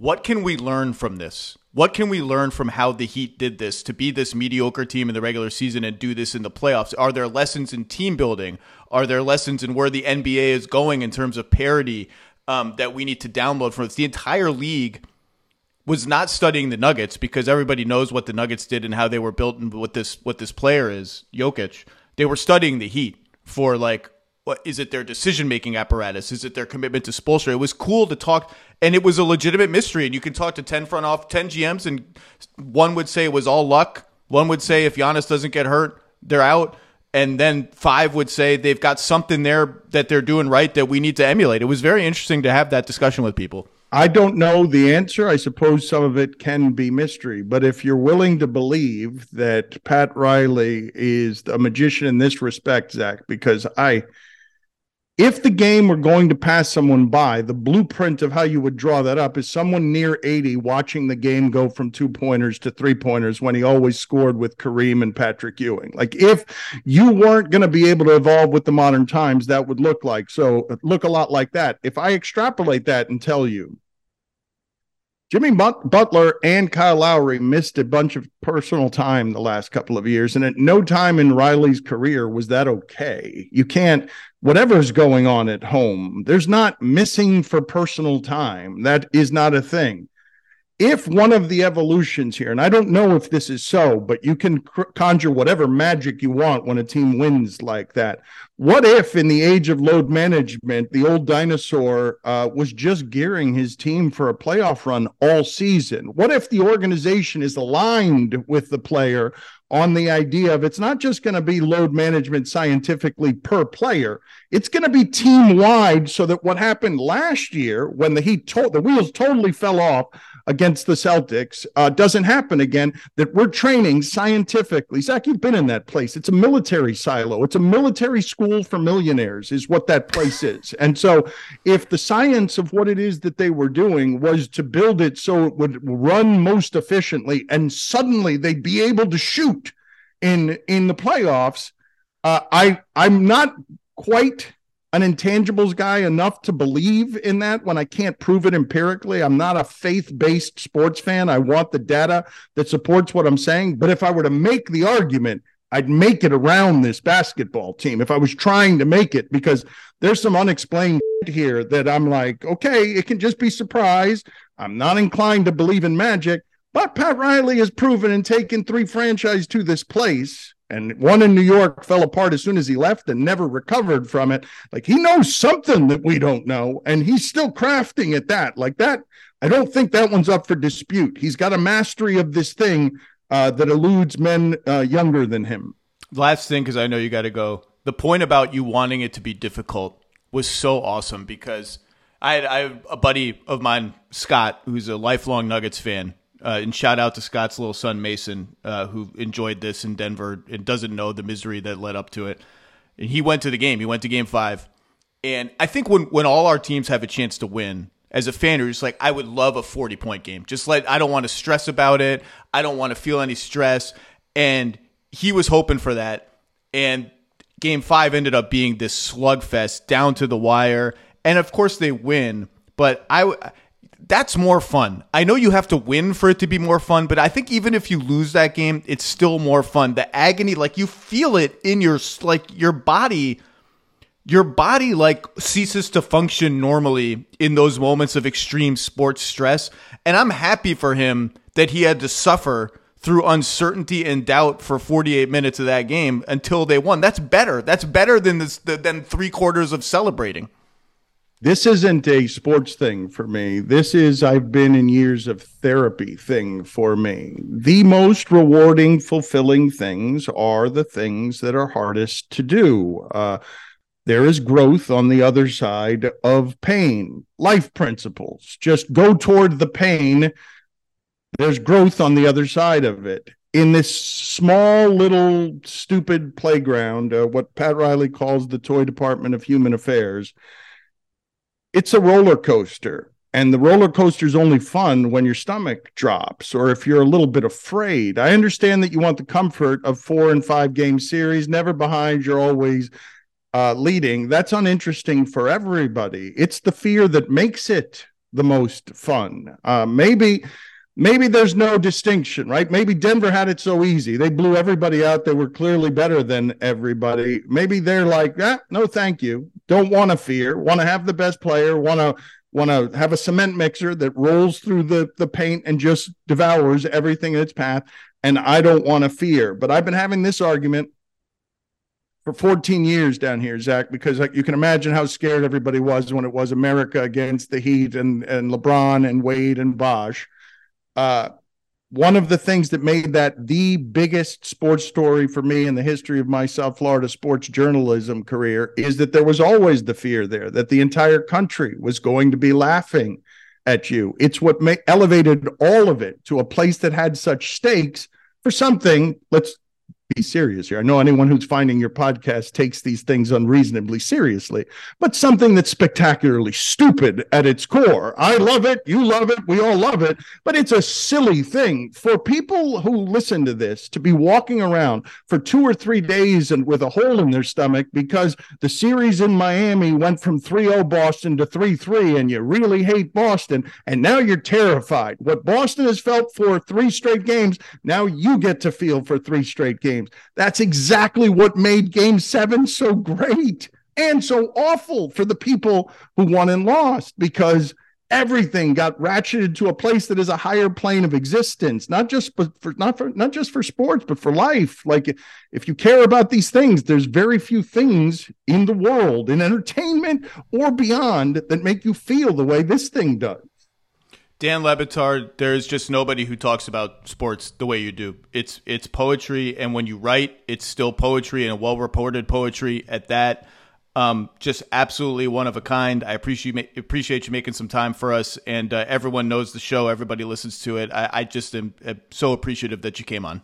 what can we learn from this? What can we learn from how the Heat did this to be this mediocre team in the regular season and do this in the playoffs? Are there lessons in team building? Are there lessons in where the NBA is going in terms of parity um, that we need to download from this? The entire league was not studying the Nuggets because everybody knows what the Nuggets did and how they were built and what this what this player is, Jokic. They were studying the Heat for like what is it their decision making apparatus? Is it their commitment to Spoelstra? It was cool to talk and it was a legitimate mystery. And you can talk to ten front off ten GMs and one would say it was all luck. One would say if Giannis doesn't get hurt, they're out. And then five would say they've got something there that they're doing right that we need to emulate. It was very interesting to have that discussion with people. I don't know the answer. I suppose some of it can be mystery. But if you're willing to believe that Pat Riley is a magician in this respect, Zach, because I, if the game were going to pass someone by, the blueprint of how you would draw that up is someone near 80 watching the game go from two pointers to three pointers when he always scored with Kareem and Patrick Ewing. Like if you weren't going to be able to evolve with the modern times, that would look like so look a lot like that. If I extrapolate that and tell you Jimmy Butler and Kyle Lowry missed a bunch of personal time the last couple of years. And at no time in Riley's career was that okay. You can't, whatever's going on at home, there's not missing for personal time. That is not a thing if one of the evolutions here, and I don't know if this is so, but you can conjure whatever magic you want when a team wins like that. What if, in the age of load management, the old dinosaur uh, was just gearing his team for a playoff run all season? What if the organization is aligned with the player on the idea of it's not just going to be load management scientifically per player, it's going to be team wide so that what happened last year when the Heat, to- the wheels totally fell off against the Celtics uh, doesn't happen again. That we're training scientifically. Zach, you've been in that place. It's a military silo. It's a military school for millionaires, is what that place is. And so, if the science of what it is that they were doing was to build it so it would run most efficiently, and suddenly they'd be able to shoot in in the playoffs, uh, I I'm not quite an intangibles guy enough to believe in that when I can't prove it empirically. I'm not a faith based sports fan. I want the data that supports what I'm saying. But if I were to make the argument, I'd make it around this basketball team if I was trying to make it because there's some unexplained here that I'm like, okay, it can just be surprise. I'm not inclined to believe in magic, But Pat Riley has proven and taken three franchise to this place, and one in New York fell apart as soon as he left and never recovered from it. Like he knows something that we don't know, and he's still crafting at that. Like that, I don't think that one's up for dispute. He's got a mastery of this thing uh, that eludes men uh, younger than him. Last thing, because I know you got to go. The point about you wanting it to be difficult was so awesome because I had, I have a buddy of mine, Scott, who's a lifelong Nuggets fan uh, and shout out to Scott's little son Mason, uh, who enjoyed this in Denver and doesn't know the misery that led up to it. And he went to the game. He went to Game Five, and I think when when all our teams have a chance to win, as a fan, you're just like, I would love a 40 point game. Just like I don't want to stress about it. I don't want to feel any stress. And he was hoping for that. And Game Five ended up being this slugfest down to the wire. And of course they win, but I that's more fun. I know you have to win for it to be more fun, but I think even if you lose that game, it's still more fun. The agony, like you feel it in your like your body your body like ceases to function normally in those moments of extreme sports stress and i'm happy for him that he had to suffer through uncertainty and doubt for 48 minutes of that game until they won that's better that's better than this than 3 quarters of celebrating this isn't a sports thing for me. This is, I've been in years of therapy thing for me. The most rewarding, fulfilling things are the things that are hardest to do. Uh, there is growth on the other side of pain. Life principles. Just go toward the pain. There's growth on the other side of it. In this small, little, stupid playground, uh, what Pat Riley calls the toy department of human affairs, it's a roller coaster. And the roller coaster is only fun when your stomach drops or if you're a little bit afraid. I understand that you want the comfort of four and five game series, never behind, you're always uh, leading. That's uninteresting for everybody. It's the fear that makes it the most fun. Uh, maybe maybe there's no distinction, right? Maybe Denver had it so easy. They blew everybody out. They were clearly better than everybody. Maybe they're like, ah, no, thank you. Don't want to fear, want to have the best player, want to want to have a cement mixer that rolls through the, the paint and just devours everything in its path. And I don't want to fear. But I've been having this argument for 14 years down here, Zach, because like, you can imagine how scared everybody was when it was America against the Heat and, and LeBron and Wade and Bosh uh, one of the things that made that the biggest sports story for me in the history of my South Florida sports journalism career is that there was always the fear there that the entire country was going to be laughing at you. It's what ma- elevated all of it to a place that had such stakes for something. Let's be serious here. I know anyone who's finding your podcast takes these things unreasonably seriously, but something that's spectacularly stupid at its core. I love it. You love it. We all love it. But it's a silly thing for people who listen to this to be walking around for two or three days and with a hole in their stomach because the series in Miami went from 3 0 Boston to 3 3, and you really hate Boston. And now you're terrified. What Boston has felt for three straight games, now you get to feel for three straight games games. That's exactly what made game seven so great and so awful for the people who won and lost because everything got ratcheted to a place that is a higher plane of existence not just for not for not just for sports but for life like if you care about these things there's very few things in the world in entertainment or beyond that make you feel the way this thing does Dan Le Batard, there's just nobody who talks about sports the way you do. It's it's poetry, and when you write, it's still poetry and well reported poetry at that. Um, just absolutely one of a kind. I appreciate appreciate you making some time for us, and uh, everyone knows the show. Everybody listens to it. I, I just am, am so appreciative that you came on.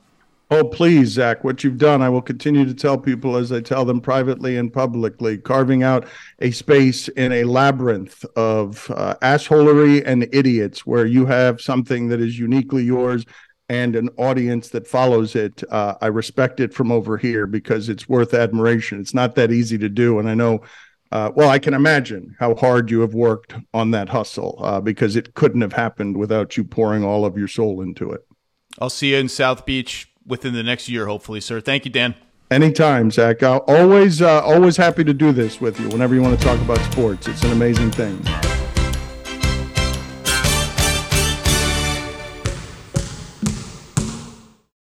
Oh, please, Zach, what you've done, I will continue to tell people as I tell them privately and publicly, carving out a space in a labyrinth of uh, assholery and idiots where you have something that is uniquely yours and an audience that follows it. Uh, I respect it from over here because it's worth admiration. It's not that easy to do. And I know, uh, well, I can imagine how hard you have worked on that hustle uh, because it couldn't have happened without you pouring all of your soul into it. I'll see you in South Beach within the next year, hopefully, sir. Thank you, Dan. Anytime, Zach. always, uh, always happy to do this with you whenever you want to talk about sports. It's an amazing thing.